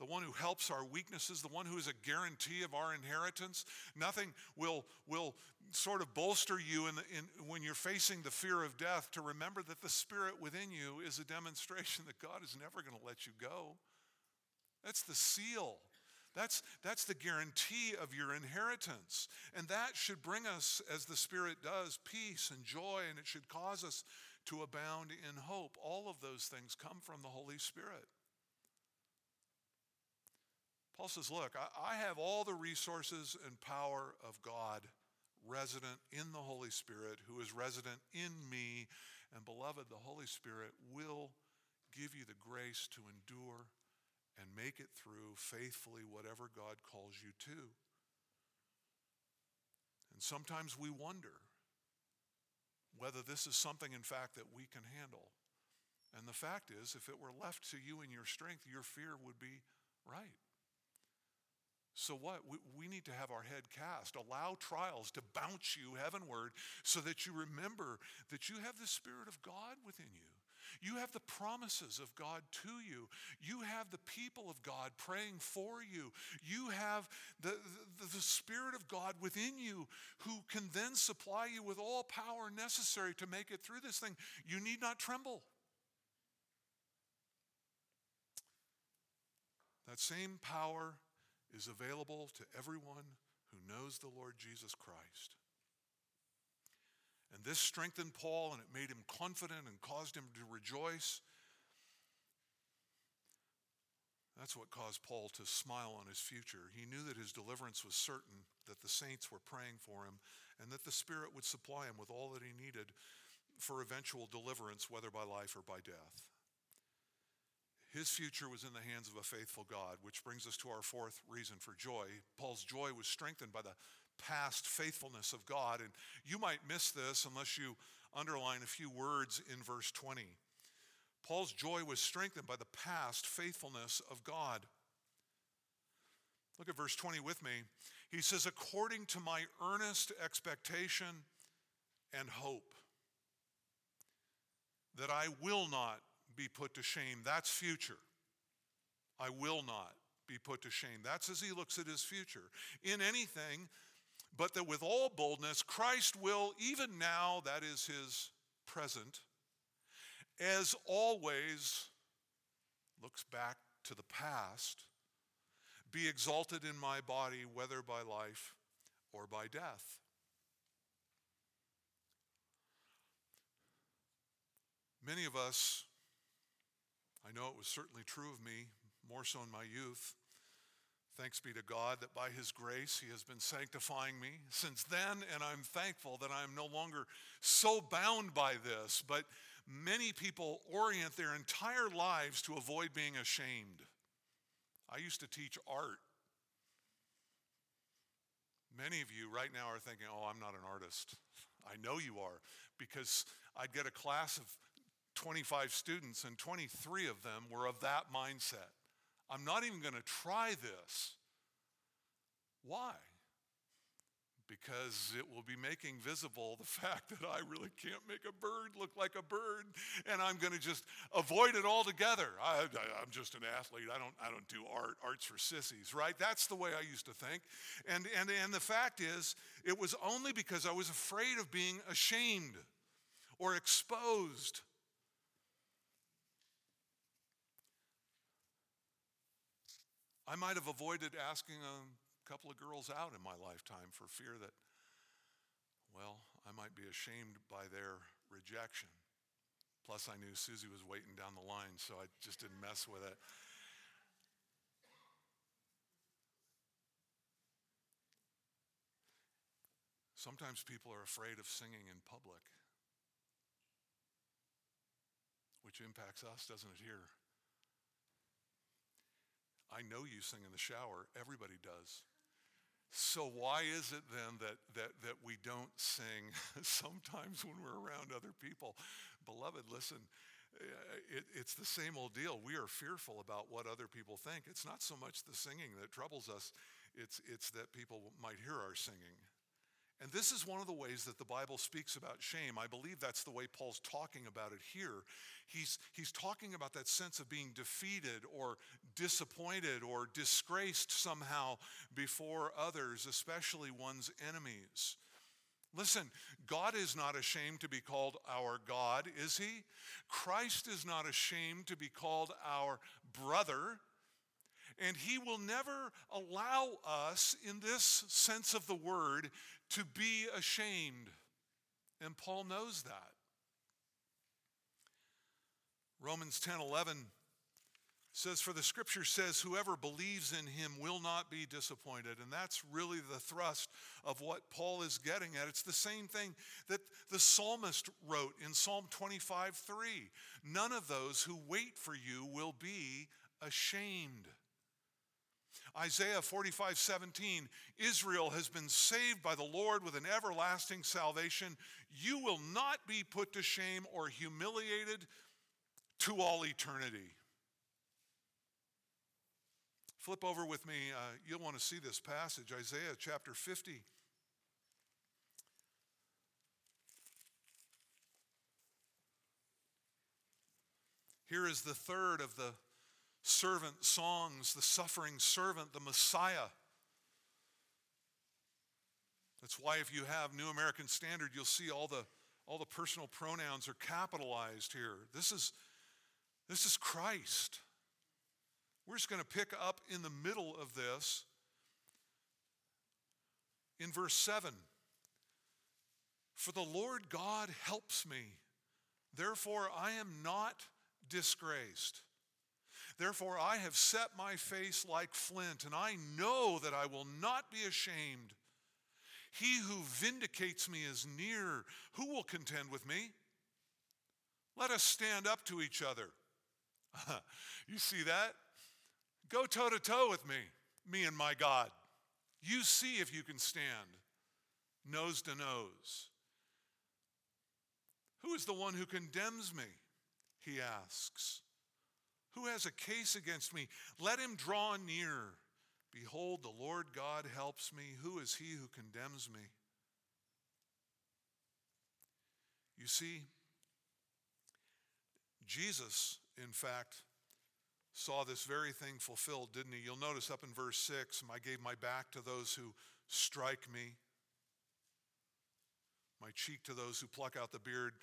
the one who helps our weaknesses, the one who is a guarantee of our inheritance. Nothing will, will sort of bolster you in, the, in when you're facing the fear of death to remember that the Spirit within you is a demonstration that God is never going to let you go. That's the seal. That's, that's the guarantee of your inheritance. And that should bring us, as the Spirit does, peace and joy, and it should cause us to abound in hope. All of those things come from the Holy Spirit. Paul says, Look, I, have all the resources and power of God resident in the Holy Spirit, who is resident in me. And beloved, the Holy Spirit will give you the grace to endure and make it through faithfully whatever God calls you to. And sometimes we wonder whether this is something, in fact, that we can handle. And the fact is, if it were left to you in your strength, your fear would be right. So, what? We, we need to have our head cast. Allow trials to bounce you heavenward so that you remember that you have the Spirit of God within you. You have the promises of God to you. You have the people of God praying for you. You have the, the, the, Spirit of God within you who can then supply you with all power necessary to make it through this thing. You need not tremble. That same power is available to everyone who knows the Lord Jesus Christ. And this strengthened Paul and it made him confident and caused him to rejoice. That's what caused Paul to smile on his future. He knew that his deliverance was certain, that the saints were praying for him, and that the Spirit would supply him with all that he needed for eventual deliverance, whether by life or by death. His future was in the hands of a faithful God, which brings us to our fourth reason for joy. Paul's joy was strengthened by the past faithfulness of God. And you might miss this unless you underline a few words in verse 20. Paul's joy was strengthened by the past faithfulness of God. Look at verse 20 with me. He says, according to my earnest expectation and hope, that I will not be put to shame. That's future. I will not be put to shame. That's as he looks at his future. In anything, but that with all boldness, Christ will, even now, that is his present, as always, looks back to the past, be exalted in my body, whether by life or by death. Many of us I know it was certainly true of me, more so in my youth. Thanks be to God that by His grace He has been sanctifying me since then, and I'm thankful that I'm no longer so bound by this. But many people orient their entire lives to avoid being ashamed. I used to teach art. Many of you right now are thinking, oh, I'm not an artist. I know you are, because I'd get a class of 25 students, and 23 of them were of that mindset. I'm not even going to try this. Why? Because it will be making visible the fact that I really can't make a bird look like a bird, and I'm going to just avoid it altogether. I, am just an athlete. I don't, I don't do art. Art's for sissies, right? That's the way I used to think. And, and, and the fact is, it was only because I was afraid of being ashamed or exposed I might have avoided asking a couple of girls out in my lifetime for fear that, well, I might be ashamed by their rejection. Plus, I knew Susie was waiting down the line, so I just didn't mess with it. Sometimes people are afraid of singing in public. which impacts us, doesn't it, here? I know you sing in the shower. Everybody does. So why is it then that, that, that we don't sing sometimes when we're around other people? Beloved, listen, uh, it, it's the same old deal. We are fearful about what other people think. It's not so much the singing that troubles us, it's, it's that people might hear our singing. And this is one of the ways that the Bible speaks about shame. I believe that's the way Paul's talking about it here. He's, he's talking about that sense of being defeated or disappointed or disgraced somehow before others, especially one's enemies. Listen, God is not ashamed to be called our God, is he? Christ is not ashamed to be called our brother. And he will never allow us, in this sense of the word, to be ashamed. And Paul knows that. Romans 10 11 says, For the scripture says, Whoever believes in him will not be disappointed. And that's really the thrust of what Paul is getting at. It's the same thing that the psalmist wrote in Psalm 25 3. None of those who wait for you will be ashamed. Isaiah 45 17, Israel has been saved by the Lord with an everlasting salvation. You will not be put to shame or humiliated to all eternity. Flip over with me. Uh, you'll want to see this passage, Isaiah chapter 50. Here is the third of the servant songs, the suffering servant, the Messiah. That's why if you have New American Standard, you'll see all the, all the personal pronouns are capitalized here. This is, this is Christ. We're just going to pick up in the middle of this in verse 7. For the Lord God helps me, therefore I am not disgraced. Therefore, I have set my face like flint, and I know that I will not be ashamed. He who vindicates me is near. Who will contend with me? Let us stand up to each other. you see that? Go toe to toe with me, me and my God. You see if you can stand nose to nose. Who is the one who condemns me? He asks. Who has a case against me? Let him draw near. Behold, the Lord God helps me. Who is he who condemns me? You see, Jesus, in fact, saw this very thing fulfilled, didn't he? You'll notice up in verse 6 I gave my back to those who strike me, my cheek to those who pluck out the beard.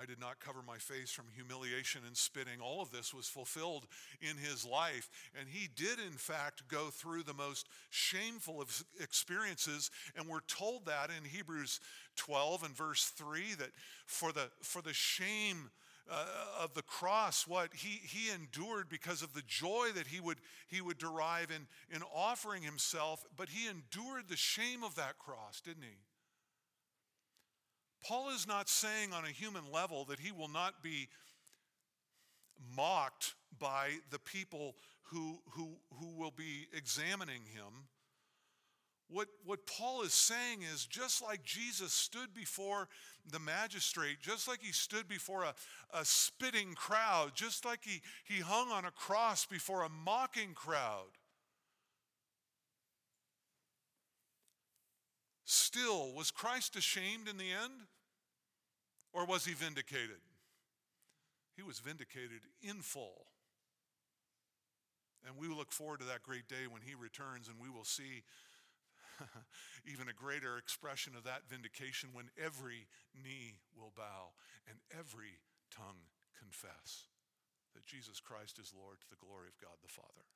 I did not cover my face from humiliation and spitting. All of this was fulfilled in his life. And he did, in fact, go through the most shameful of experiences. And we're told that in Hebrews 12 and verse 3 that for the, for the shame uh, of the cross, what he, he endured because of the joy that he would, he would derive in, in offering himself, but he endured the shame of that cross, didn't he? Paul is not saying on a human level that he will not be mocked by the people who, who, who will be examining him. What, what Paul is saying is just like Jesus stood before the magistrate, just like he stood before a, a spitting crowd, just like he, he hung on a cross before a mocking crowd, still, was Christ ashamed in the end? Or was he vindicated? He was vindicated in full. And we look forward to that great day when he returns and we will see even a greater expression of that vindication when every knee will bow and every tongue confess that Jesus Christ is Lord to the glory of God the Father.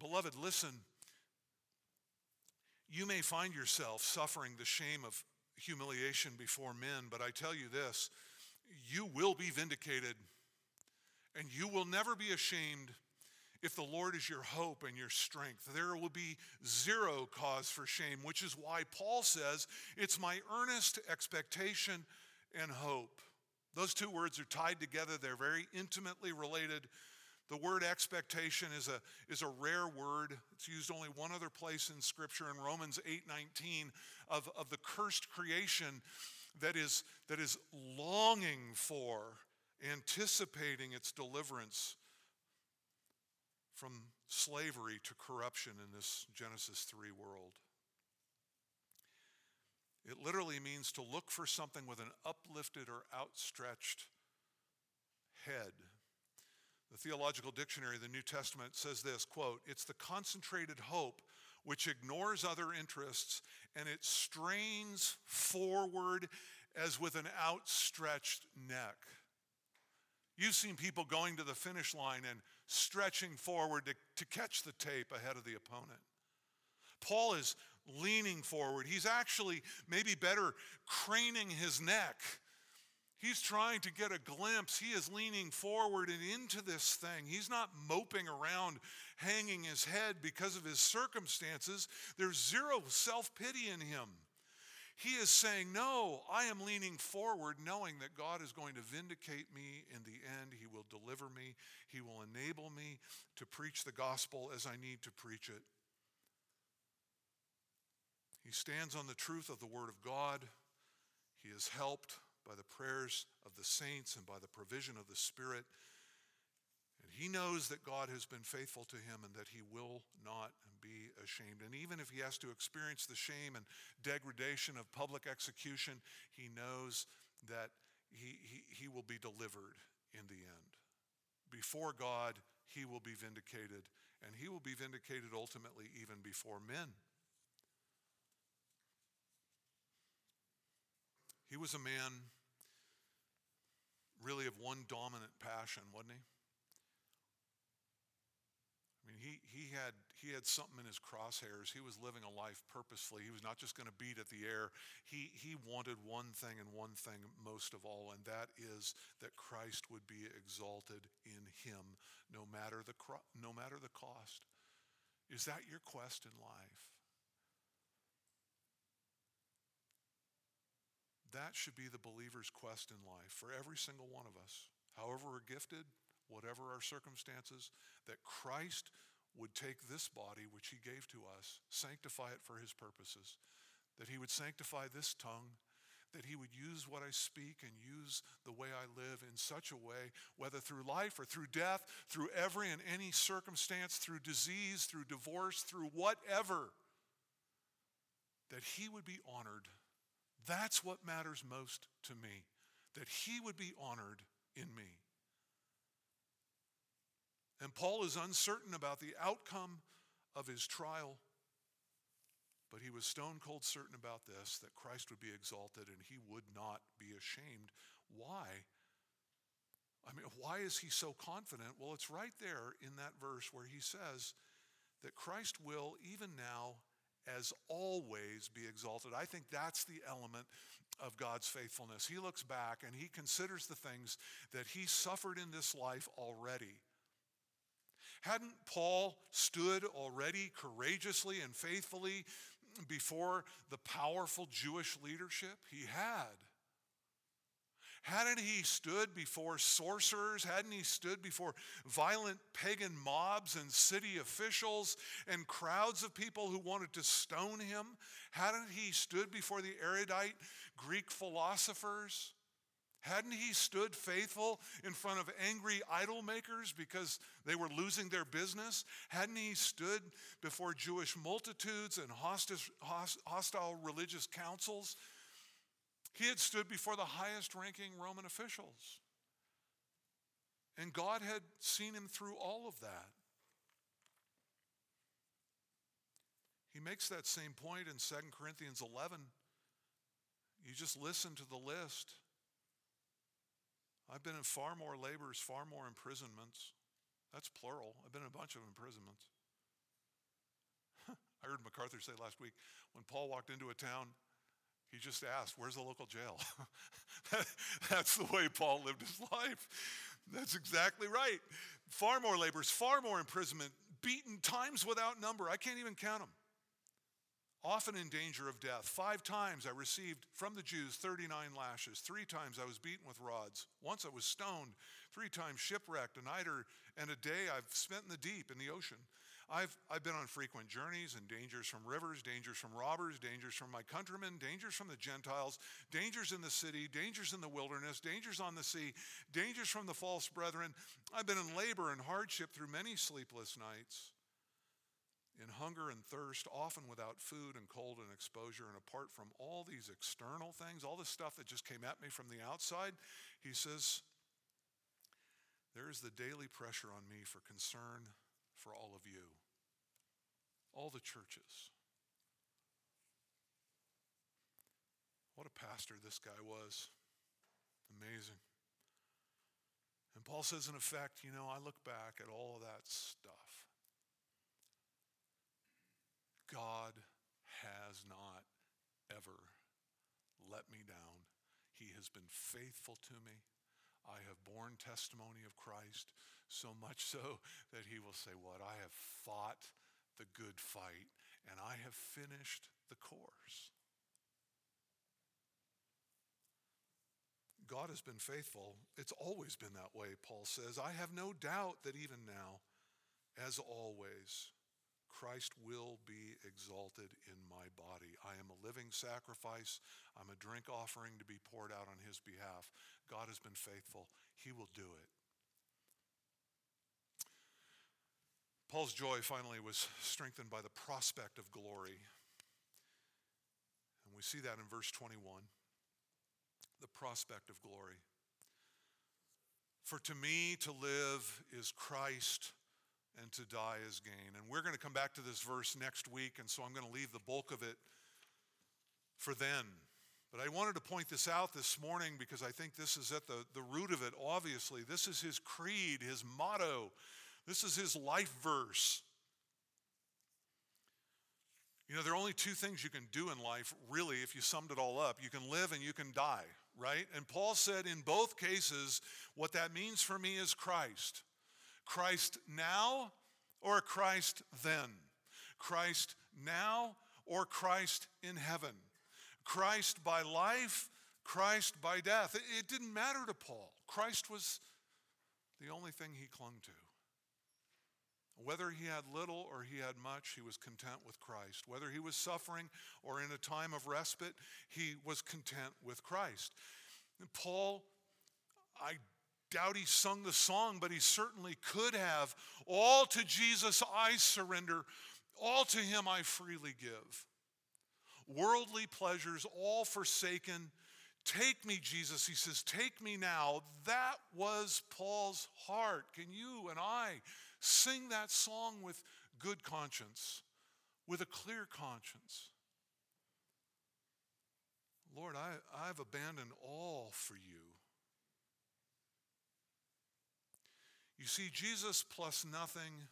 Beloved, listen. You may find yourself suffering the shame of humiliation before men, but I tell you this you will be vindicated and you will never be ashamed if the Lord is your hope and your strength, there will be zero cause for shame, which is why Paul says, It's my earnest expectation and hope. Those two words are tied together, they're very intimately related. The word expectation is a, is a rare word. It's used only one other place in Scripture in Romans 8:19 of, of the cursed creation that is, that is longing for, anticipating its deliverance from slavery to corruption in this Genesis 3 world. It literally means to look for something with an uplifted or outstretched head. The Theological Dictionary of the New Testament says this quote, it's the concentrated hope which ignores other interests and it strains forward as with an outstretched neck. You've seen people going to the finish line and stretching forward to, to catch the tape ahead of the opponent. Paul is leaning forward. He's actually, maybe better, craning his neck. He's trying to get a glimpse. He is leaning forward and into this thing. He's not moping around, hanging his head because of his circumstances. There's zero self pity in him. He is saying, No, I am leaning forward, knowing that God is going to vindicate me in the end. He will deliver me, He will enable me to preach the gospel as I need to preach it. He stands on the truth of the Word of God. He is helped by the prayers of the saints and by the provision of the Spirit. And he knows that God has been faithful to him and that he will not be ashamed. And even if he has to experience the shame and degradation of public execution, he knows that he, he, he will be delivered in the end. Before God, he will be vindicated, and he will be vindicated ultimately even before men. He was a man really of one dominant passion, wasn't he? I mean, he, he, had, he had something in his crosshairs. He was living a life purposefully. He was not just going to beat at the air. He, he wanted one thing and one thing most of all, and that is that Christ would be exalted in him no matter the, no matter the cost. Is that your quest in life? That should be the believer's quest in life for every single one of us. However, we're gifted, whatever our circumstances, that Christ would take this body, which He gave to us, sanctify it for His purposes, that He would sanctify this tongue, that He would use what I speak and use the way I live in such a way, whether through life or through death, through every and any circumstance, through disease, through divorce, through whatever, that He would be honored that's what matters most to me, that he would be honored in me. And Paul is uncertain about the outcome of his trial, but he was stone cold certain about this that Christ would be exalted and he would not be ashamed. Why? I mean, why is he so confident? Well, it's right there in that verse where he says that Christ will, even now, as always be exalted. I think that's the element of God's faithfulness. He looks back and he considers the things that he suffered in this life already. Hadn't Paul stood already courageously and faithfully before the powerful Jewish leadership? He had. Hadn't he stood before sorcerers? Hadn't he stood before violent pagan mobs and city officials and crowds of people who wanted to stone him? Hadn't he stood before the erudite Greek philosophers? Hadn't he stood faithful in front of angry idol makers because they were losing their business? Hadn't he stood before Jewish multitudes and hostile religious councils he had stood before the highest ranking Roman officials. And God had seen him through all of that. He makes that same point in 2 Corinthians 11. You just listen to the list. I've been in far more labors, far more imprisonments. That's plural. I've been in a bunch of imprisonments. I heard MacArthur say last week when Paul walked into a town, he just asked, Where's the local jail? That's the way Paul lived his life. That's exactly right. Far more labors, far more imprisonment, beaten times without number. I can't even count them. often in danger of death. Five times I received from the Jews 39 lashes. Three times I was beaten with rods. Once I was stoned. Three times shipwrecked. A night or, and a day I've spent in the deep, in the ocean. I've, I've been on frequent journeys and dangers from rivers, dangers from robbers, dangers from my countrymen, dangers from the Gentiles, dangers in the city, dangers in the wilderness, dangers on the sea, dangers from the false brethren. I've been in labor and hardship through many sleepless nights in hunger and thirst, often without food and cold and exposure. And apart from all these external things, all this stuff that just came at me from the outside, he says, there is the daily pressure on me for concern for all of you, all the churches. What a pastor this guy was. Amazing. And Paul says, in effect, you know, I look back at all of that stuff. God has not ever let me down. He has been faithful to me. I have borne testimony of Christ, so much so that he will say, What? I have fought the good fight, and I have finished the course. God has been faithful. It's always been that way, Paul says. I have no doubt that even now, as always, Christ will be exalted in my body. I am a living sacrifice. I'm a drink offering to be poured out on his behalf. God has been faithful. He will do it. Paul's joy finally was strengthened by the prospect of glory. And we see that in verse 21 the prospect of glory. For to me to live is Christ and to die is gain. And we're going to come back to this verse next week, and so I'm going to leave the bulk of it for then. But I wanted to point this out this morning because I think this is at the, the root of it, obviously. This is his creed, his motto, this is his life verse. You know, there are only two things you can do in life, really, if you summed it all up. You can live and you can die, right? And Paul said in both cases, what that means for me is Christ. Christ now or Christ then? Christ now or Christ in heaven? Christ by life, Christ by death. It didn't matter to Paul. Christ was the only thing he clung to. Whether he had little or he had much, he was content with Christ. Whether he was suffering or in a time of respite, he was content with Christ. And Paul, I doubt he sung the song, but he certainly could have. All to Jesus I surrender, all to him I freely give. Worldly pleasures all forsaken. Take me, Jesus. He says, Take me now. That was Paul's heart. Can you and I sing that song with good conscience, with a clear conscience? Lord, I, I've abandoned all for you. You see, Jesus plus nothing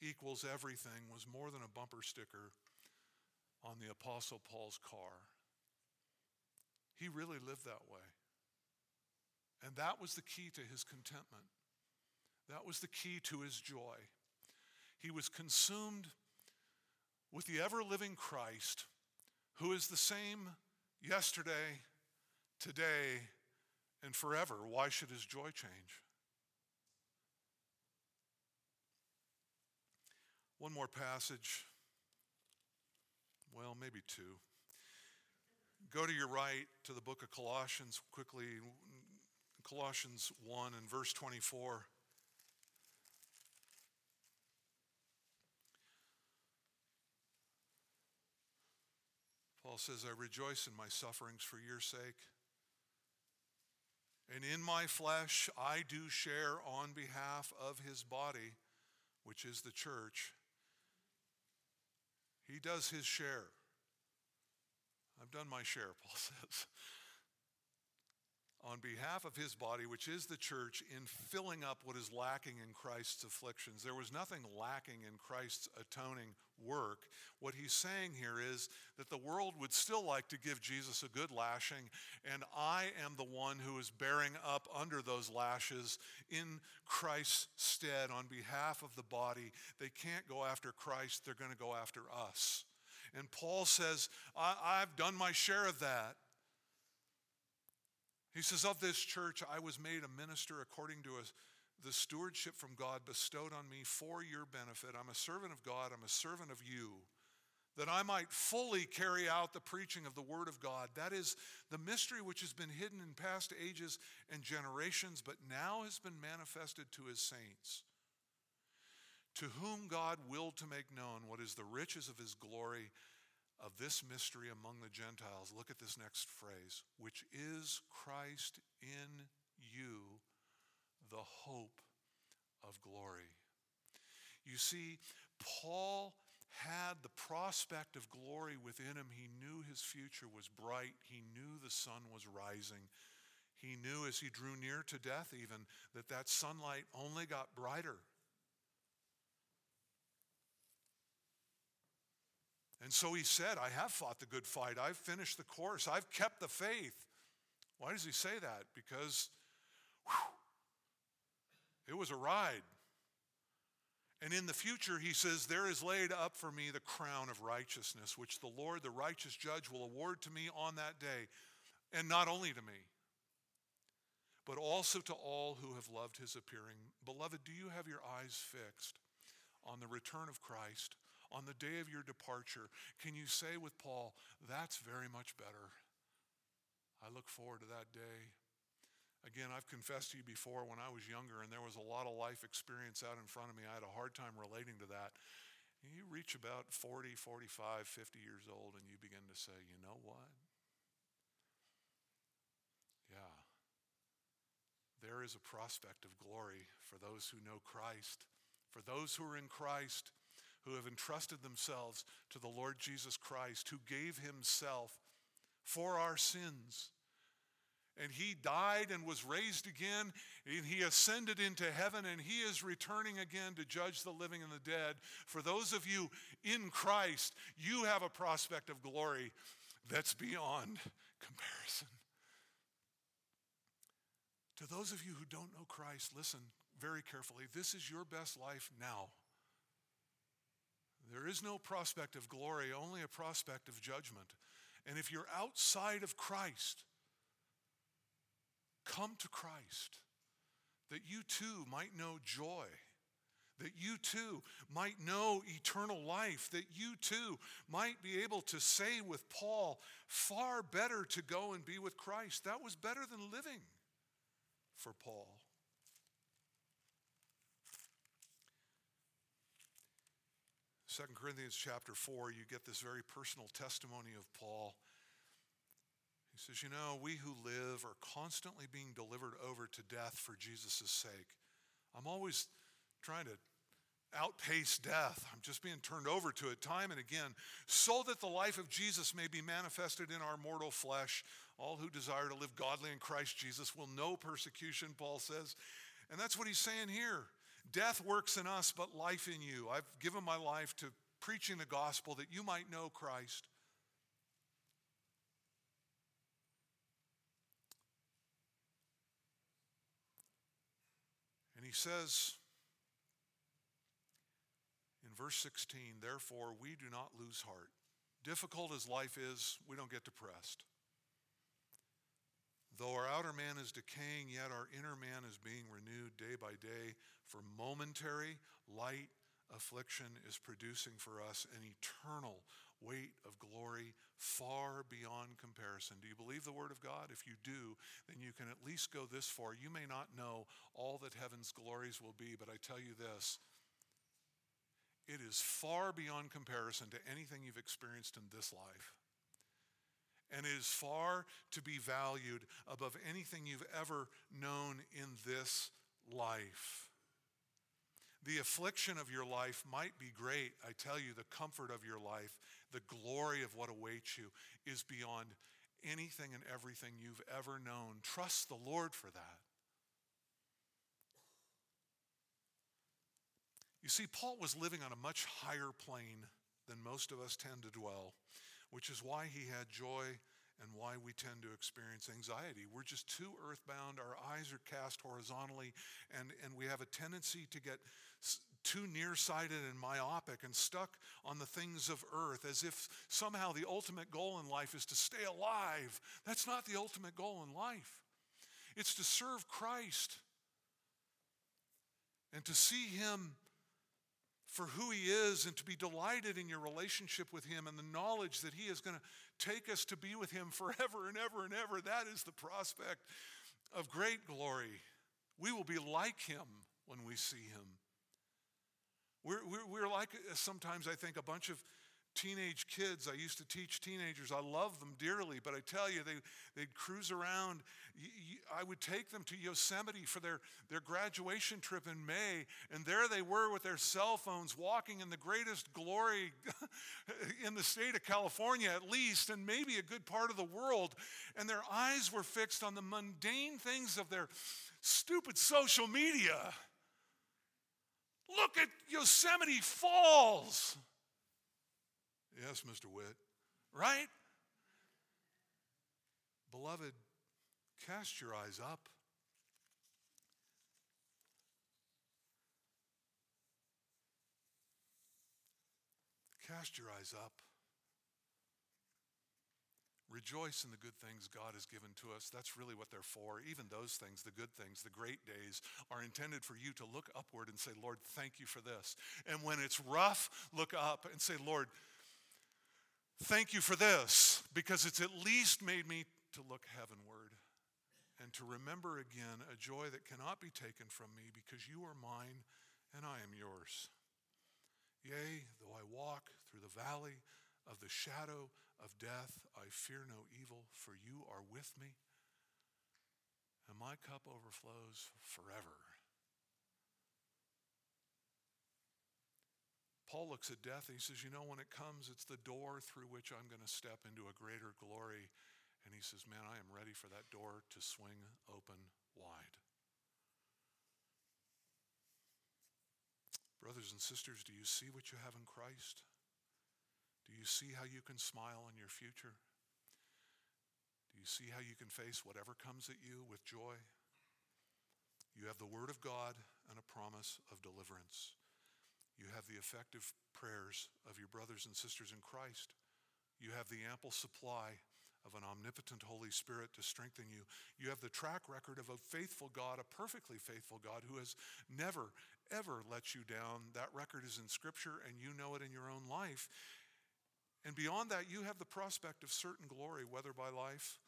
equals everything was more than a bumper sticker on the Apostle Paul's car. He really lived that way. And that was the key to his contentment. That was the key to his joy. He was consumed with the ever living Christ, who is the same yesterday, today, and forever. Why should his joy change? One more passage. Well, maybe two. Go to your right to the book of Colossians quickly. Colossians 1 and verse 24. Paul says, I rejoice in my sufferings for your sake. And in my flesh I do share on behalf of his body, which is the church he does his share. I've done my share, Paul says. On behalf of his body, which is the church, in filling up what is lacking in Christ's afflictions. There was nothing lacking in Christ's atoning work. What he's saying here is that the world would still like to give Jesus a good lashing, and I am the one who is bearing up under those lashes in Christ's stead on behalf of the body. They can't go after Christ, they're going to go after us. And Paul says, I, have done my share of that. He says, Of this church, I was made a minister according to a, the stewardship from God bestowed on me for your benefit. I'm a servant of God, I'm a servant of you that I might fully carry out the preaching of the Word of God. That is the mystery which has been hidden in past ages and generations, but now has been manifested to His saints, to whom God willed to make known what is the riches of His glory of this mystery among the Gentiles. Look at this next phrase, which is Christ in you, the hope of glory. You see, Paul had the prospect of glory within him. He knew his future was bright. He knew the sun was rising. He knew as he drew near to death, even, that that sunlight only got brighter. And so he said, I have fought the good fight. I've finished the course. I've kept the faith. Why does he say that? Because whew, it was a ride. And in the future, he says, There is laid up for me the crown of righteousness, which the Lord, the righteous judge, will award to me on that day. And not only to me, but also to all who have loved his appearing. Beloved, do you have your eyes fixed on the return of Christ, on the day of your departure? Can you say with Paul, That's very much better? I look forward to that day. Again, I've confessed to you before when I was younger and there was a lot of life experience out in front of me, I had a hard time relating to that. You reach about 40, 45, 50 years old and you begin to say, you know what? Yeah. There is a prospect of glory for those who know Christ, for those who are in Christ, who have entrusted themselves to the Lord Jesus Christ, who gave himself for our sins and he died and was raised again, and he ascended into heaven, and he is returning again to judge the living and the dead. For those of you in Christ, you have a prospect of glory that's beyond comparison. To those of you who don't know Christ, listen very carefully. This is your best life now. There is no prospect of glory, only a prospect of judgment. And if you're outside of Christ, Come to Christ that you too might know joy, that you too might know eternal life, that you too might be able to say with Paul, far better to go and be with Christ. That was better than living for Paul. Second Corinthians chapter 4, you get this very personal testimony of Paul he says, You know, we who live are constantly being delivered over to death for Jesus' sake. I'm always trying to outpace death. I'm just being turned over to it time and again, so that the life of Jesus may be manifested in our mortal flesh. All who desire to live godly in Christ Jesus will know persecution, Paul says. And that's what he's saying here. Death works in us, but life in you. I've given my life to preaching the gospel that you might know Christ. And he says in verse 16, therefore we do not lose heart. Difficult as life is, we don't get depressed. Though our outer man is decaying, yet our inner man is being renewed day by day, for momentary light affliction is producing for us an eternal weight of glory far beyond comparison. Do you believe the Word of God? If you do, then you can at least go this far. You may not know all that heaven's glories will be, but I tell you this it is far beyond comparison to anything you've experienced in this life. And is far to be valued above anything you've ever known in this life. The affliction of your life might be great. I tell you, the comfort of your life the glory of what awaits you is beyond anything and everything you've ever known. Trust the Lord for that. You see, Paul was living on a much higher plane than most of us tend to dwell, which is why he had joy and why we tend to experience anxiety. We're just too earthbound. Our eyes are cast horizontally, and, and we have a tendency to get too nearsighted and myopic and stuck on the things of earth as if somehow the ultimate goal in life is to stay alive. That's not the ultimate goal in life, it's to serve Christ and to see Him for who He is and to be delighted in your relationship with Him and the knowledge that He is going to take us to be with Him forever and ever and ever. That is the prospect of great glory. We will be like Him when we see Him. We're, we're, we're like sometimes, I think, a bunch of teenage kids. I used to teach teenagers. I love them dearly, but I tell you, they, they'd cruise around. I would take them to Yosemite for their, their graduation trip in May, and there they were with their cell phones walking in the greatest glory in the state of California, at least, and maybe a good part of the world. And their eyes were fixed on the mundane things of their stupid social media. Look at Yosemite Falls. Yes, Mr. Witt, right? Beloved, cast your eyes up. Cast your eyes up. Rejoice in the good things God has given to us. That's really what they're for. Even those things, the good things, the great days, are intended for you to look upward and say, Lord, thank you for this. And when it's rough, look up and say, Lord, thank you for this, because it's at least made me to look heavenward and to remember again a joy that cannot be taken from me because you are mine and I am yours. Yea, though I walk through the valley of the shadow of death, I fear no evil, for you are with me, and my cup overflows forever. Paul looks at death and he says, You know, when it comes, it's the door through which I'm going to step into a greater glory. And he says, Man, I am ready for that door to swing open wide. Brothers and sisters, do you see what you have in Christ? Do you see how you can smile in your future? Do you see how you can face whatever comes at you with joy? You have the Word of God and a promise of deliverance. You have the effective prayers of your brothers and sisters in Christ. You have the ample supply of an omnipotent Holy Spirit to strengthen you. You have the track record of a faithful God, a perfectly faithful God who has never, ever let you down. That record is in Scripture, and you know it in your own life. And beyond that, you have the prospect of certain glory, whether by life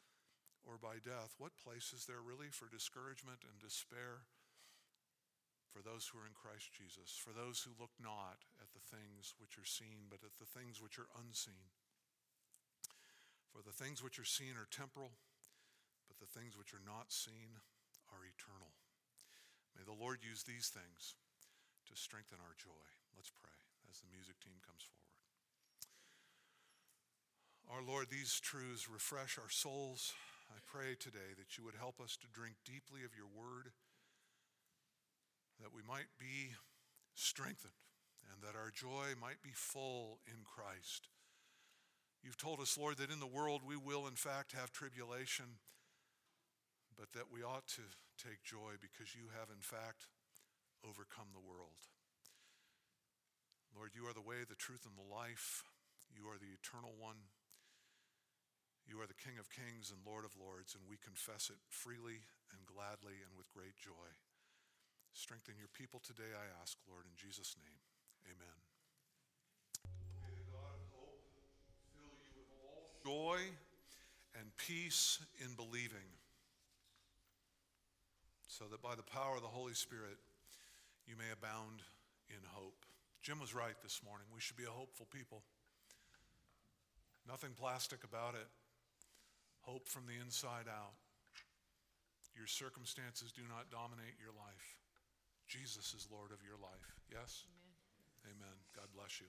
or by death. What place is there really for discouragement and despair for those who are in Christ Jesus, for those who look not at the things which are seen, but at the things which are unseen? For the things which are seen are temporal, but the things which are not seen are eternal. May the Lord use these things to strengthen our joy. Let's pray as the music team comes forward. Our Lord, these truths refresh our souls. I pray today that you would help us to drink deeply of your word, that we might be strengthened, and that our joy might be full in Christ. You've told us, Lord, that in the world we will, in fact, have tribulation, but that we ought to take joy because you have, in fact, overcome the world. Lord, you are the way, the truth, and the life. You are the eternal one. You are the King of kings and Lord of lords, and we confess it freely and gladly and with great joy. Strengthen your people today, I ask, Lord, in Jesus' name. Amen. May the God of hope fill you with all joy and peace in believing, so that by the power of the Holy Spirit you may abound in hope. Jim was right this morning. We should be a hopeful people. Nothing plastic about it hope from the inside out. Your circumstances do not dominate your life. Jesus is Lord of your life. Yes? Amen. Amen. God bless you.